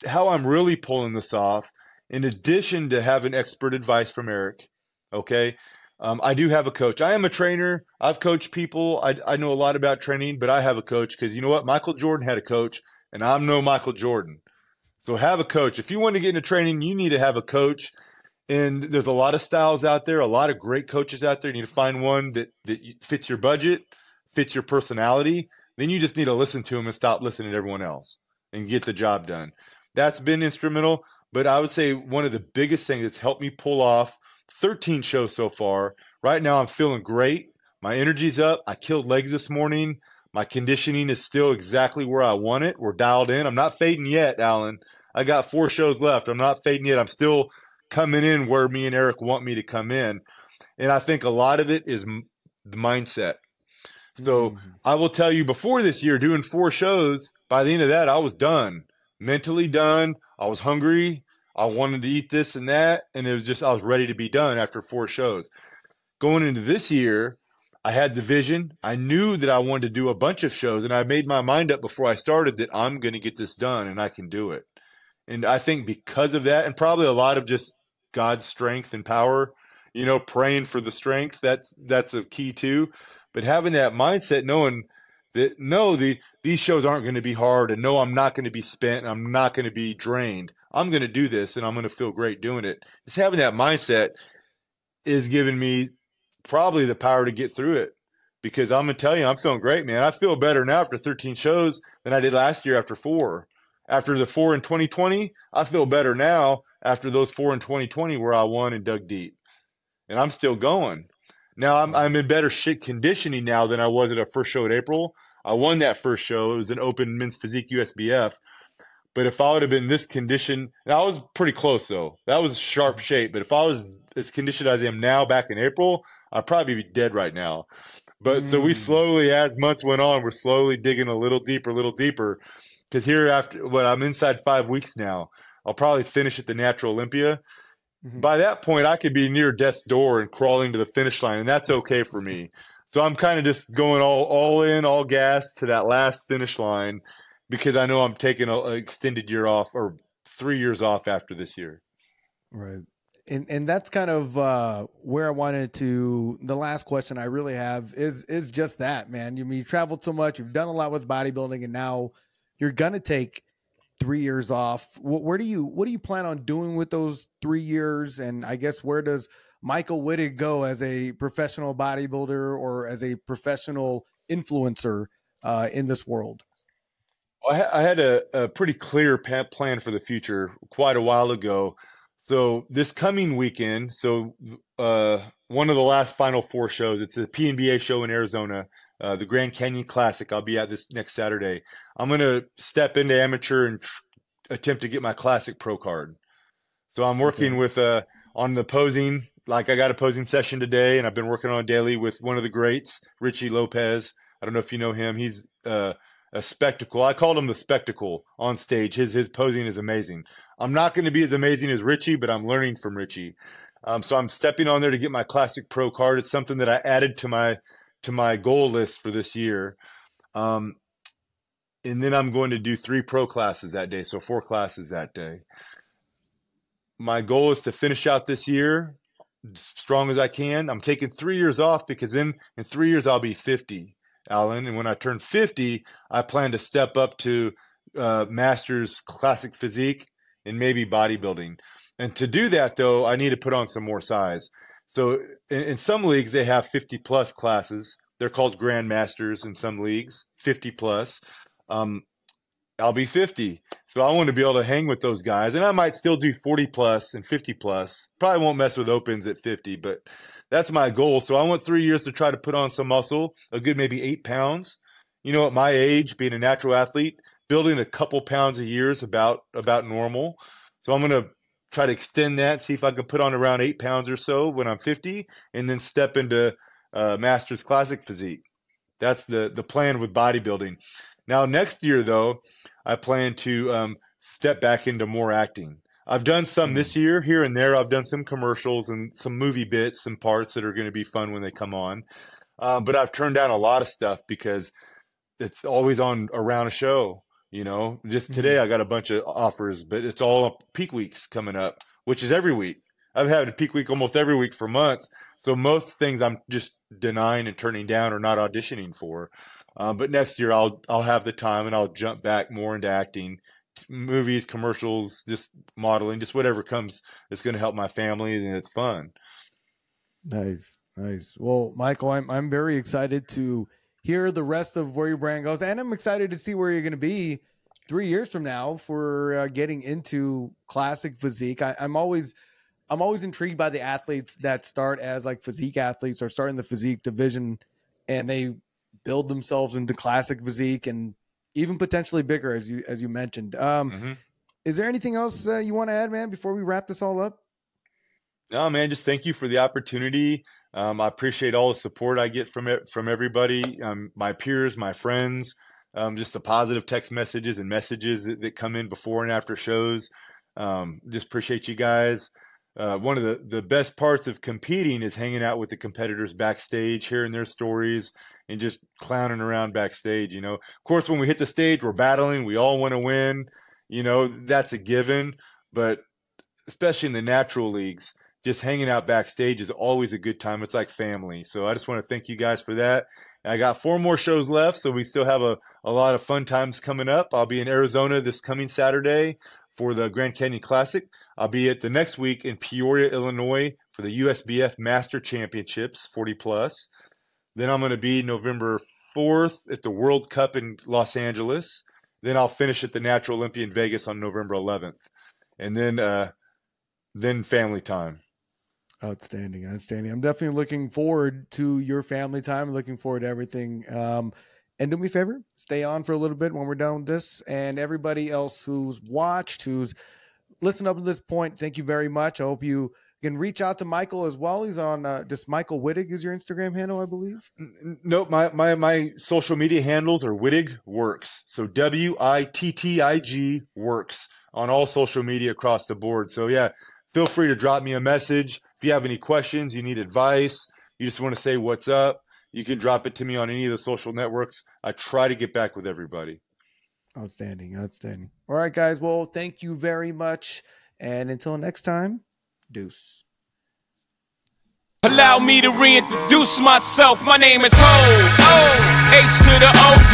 [SPEAKER 1] how I'm really pulling this off in addition to having expert advice from Eric, okay, um, I do have a coach. I am a trainer. I've coached people. I, I know a lot about training, but I have a coach because you know what? Michael Jordan had a coach, and I'm no Michael Jordan. So have a coach. If you want to get into training, you need to have a coach. And there's a lot of styles out there, a lot of great coaches out there. You need to find one that, that fits your budget, fits your personality. Then you just need to listen to them and stop listening to everyone else and get the job done. That's been instrumental. But I would say one of the biggest things that's helped me pull off 13 shows so far. Right now, I'm feeling great. My energy's up. I killed legs this morning. My conditioning is still exactly where I want it. We're dialed in. I'm not fading yet, Alan. I got four shows left. I'm not fading yet. I'm still coming in where me and Eric want me to come in. And I think a lot of it is the mindset. So mm-hmm. I will tell you before this year, doing four shows, by the end of that, I was done, mentally done. I was hungry. I wanted to eat this and that. And it was just, I was ready to be done after four shows. Going into this year, I had the vision. I knew that I wanted to do a bunch of shows, and I made my mind up before I started that I'm going to get this done and I can do it. And I think because of that, and probably a lot of just God's strength and power, you know, praying for the strength, that's that's a key too. But having that mindset, knowing that no, the these shows aren't going to be hard, and no, I'm not going to be spent, I'm not going to be drained. I'm going to do this, and I'm going to feel great doing it. Just having that mindset is giving me probably the power to get through it because I'm gonna tell you, I'm feeling great, man. I feel better now after 13 shows than I did last year after four. After the four in 2020, I feel better now after those four in 2020 where I won and dug deep, and I'm still going. Now I'm I'm in better shit conditioning now than I was at a first show in April. I won that first show. It was an open men's physique USBF. But if I would have been this condition, and I was pretty close though. That was sharp shape. But if I was as conditioned as I am now back in April, I'd probably be dead right now. But mm. so we mm. slowly, as months went on, we're slowly digging a little deeper, a little deeper. Because here, after what I'm inside five weeks now, I'll probably finish at the Natural Olympia. Mm-hmm. By that point, I could be near death's door and crawling to the finish line, and that's okay for me. So I'm kind of just going all all in, all gas to that last finish line because I know I'm taking an extended year off or three years off after this year.
[SPEAKER 4] Right and and that's kind of uh, where I wanted to. The last question I really have is is just that, man. You mean you traveled so much, you've done a lot with bodybuilding, and now you're gonna take three years off. Where do you what do you plan on doing with those three years? And I guess where does Michael Wittig go as a professional bodybuilder or as a professional influencer uh, in this world?
[SPEAKER 1] I had a, a pretty clear plan for the future quite a while ago. So this coming weekend, so uh, one of the last Final Four shows. It's a PNBA show in Arizona, uh, the Grand Canyon Classic. I'll be at this next Saturday. I'm gonna step into amateur and tr- attempt to get my Classic Pro card. So I'm working okay. with uh, on the posing. Like I got a posing session today, and I've been working on daily with one of the greats, Richie Lopez. I don't know if you know him. He's uh, a spectacle. I called him the spectacle on stage. His his posing is amazing. I'm not going to be as amazing as Richie, but I'm learning from Richie. Um, so I'm stepping on there to get my classic pro card. It's something that I added to my to my goal list for this year. Um, and then I'm going to do three pro classes that day, so four classes that day. My goal is to finish out this year strong as I can. I'm taking three years off because then in three years I'll be 50. Alan. And when I turn 50, I plan to step up to uh, Masters Classic Physique and maybe bodybuilding. And to do that, though, I need to put on some more size. So in, in some leagues, they have 50 plus classes. They're called Grand Masters in some leagues, 50 plus. Um, I'll be 50. So I want to be able to hang with those guys. And I might still do 40 plus and 50 plus. Probably won't mess with opens at 50, but that's my goal. So I want three years to try to put on some muscle, a good maybe eight pounds. You know, at my age, being a natural athlete, building a couple pounds a year is about about normal. So I'm gonna try to extend that, see if I can put on around eight pounds or so when I'm 50, and then step into uh, Masters Classic physique. That's the the plan with bodybuilding. Now next year though, I plan to um, step back into more acting. I've done some this mm. year, here and there. I've done some commercials and some movie bits and parts that are going to be fun when they come on. Uh, but I've turned down a lot of stuff because it's always on around a show. You know, just today mm-hmm. I got a bunch of offers, but it's all peak weeks coming up which is every week. I've had a peak week almost every week for months. So most things I'm just denying and turning down or not auditioning for. Um, but next year I'll I'll have the time and I'll jump back more into acting, movies, commercials, just modeling, just whatever comes that's going to help my family and it's fun.
[SPEAKER 4] Nice, nice. Well, Michael, I'm I'm very excited to hear the rest of where your brand goes, and I'm excited to see where you're going to be three years from now for uh, getting into classic physique. I, I'm always I'm always intrigued by the athletes that start as like physique athletes or start in the physique division and they build themselves into classic physique and even potentially bigger as you as you mentioned. Um, mm-hmm. Is there anything else uh, you want to add, man, before we wrap this all up?
[SPEAKER 1] No, man. Just thank you for the opportunity. Um, I appreciate all the support I get from it from everybody, um, my peers, my friends. Um, just the positive text messages and messages that, that, come in before and after shows. Um, just appreciate you guys. Uh, one of the, the best parts of competing is hanging out with the competitors backstage, hearing their stories, and just clowning around backstage. You know, of course, when we hit the stage, we're battling. We all want to win. You know, that's a given. But especially in the natural leagues, just hanging out backstage is always a good time. It's like family. So I just want to thank you guys for that. I got four more shows left, so we still have a, a lot of fun times coming up. I'll be in Arizona this coming Saturday for the Grand Canyon Classic. I'll be at the next week in Peoria, Illinois for the USBF Master Championships 40 plus. Then I'm going to be November 4th at the World Cup in Los Angeles. Then I'll finish at the Natural Olympia in Vegas on November 11th. And then uh then family time.
[SPEAKER 4] Outstanding, outstanding. I'm definitely looking forward to your family time. Looking forward to everything. Um, and do me a favor, stay on for a little bit when we're done with this. And everybody else who's watched, who's listened up to this point, thank you very much. I hope you can reach out to Michael as well. He's on uh, just Michael Wittig is your Instagram handle, I believe.
[SPEAKER 1] Nope, my my my social media handles are Wittig Works. So W I T T I G Works on all social media across the board. So yeah, feel free to drop me a message if you have any questions, you need advice, you just want to say what's up you can drop it to me on any of the social networks. I try to get back with everybody.
[SPEAKER 4] Outstanding. Outstanding. All right, guys. Well, thank you very much. And until next time, deuce.
[SPEAKER 3] Allow me to reintroduce myself. My name is Ho, O, H to the OV.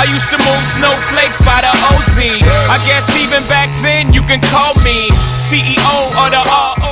[SPEAKER 3] I used to move snowflakes by the OZ. I guess even back then you can call me CEO of the R.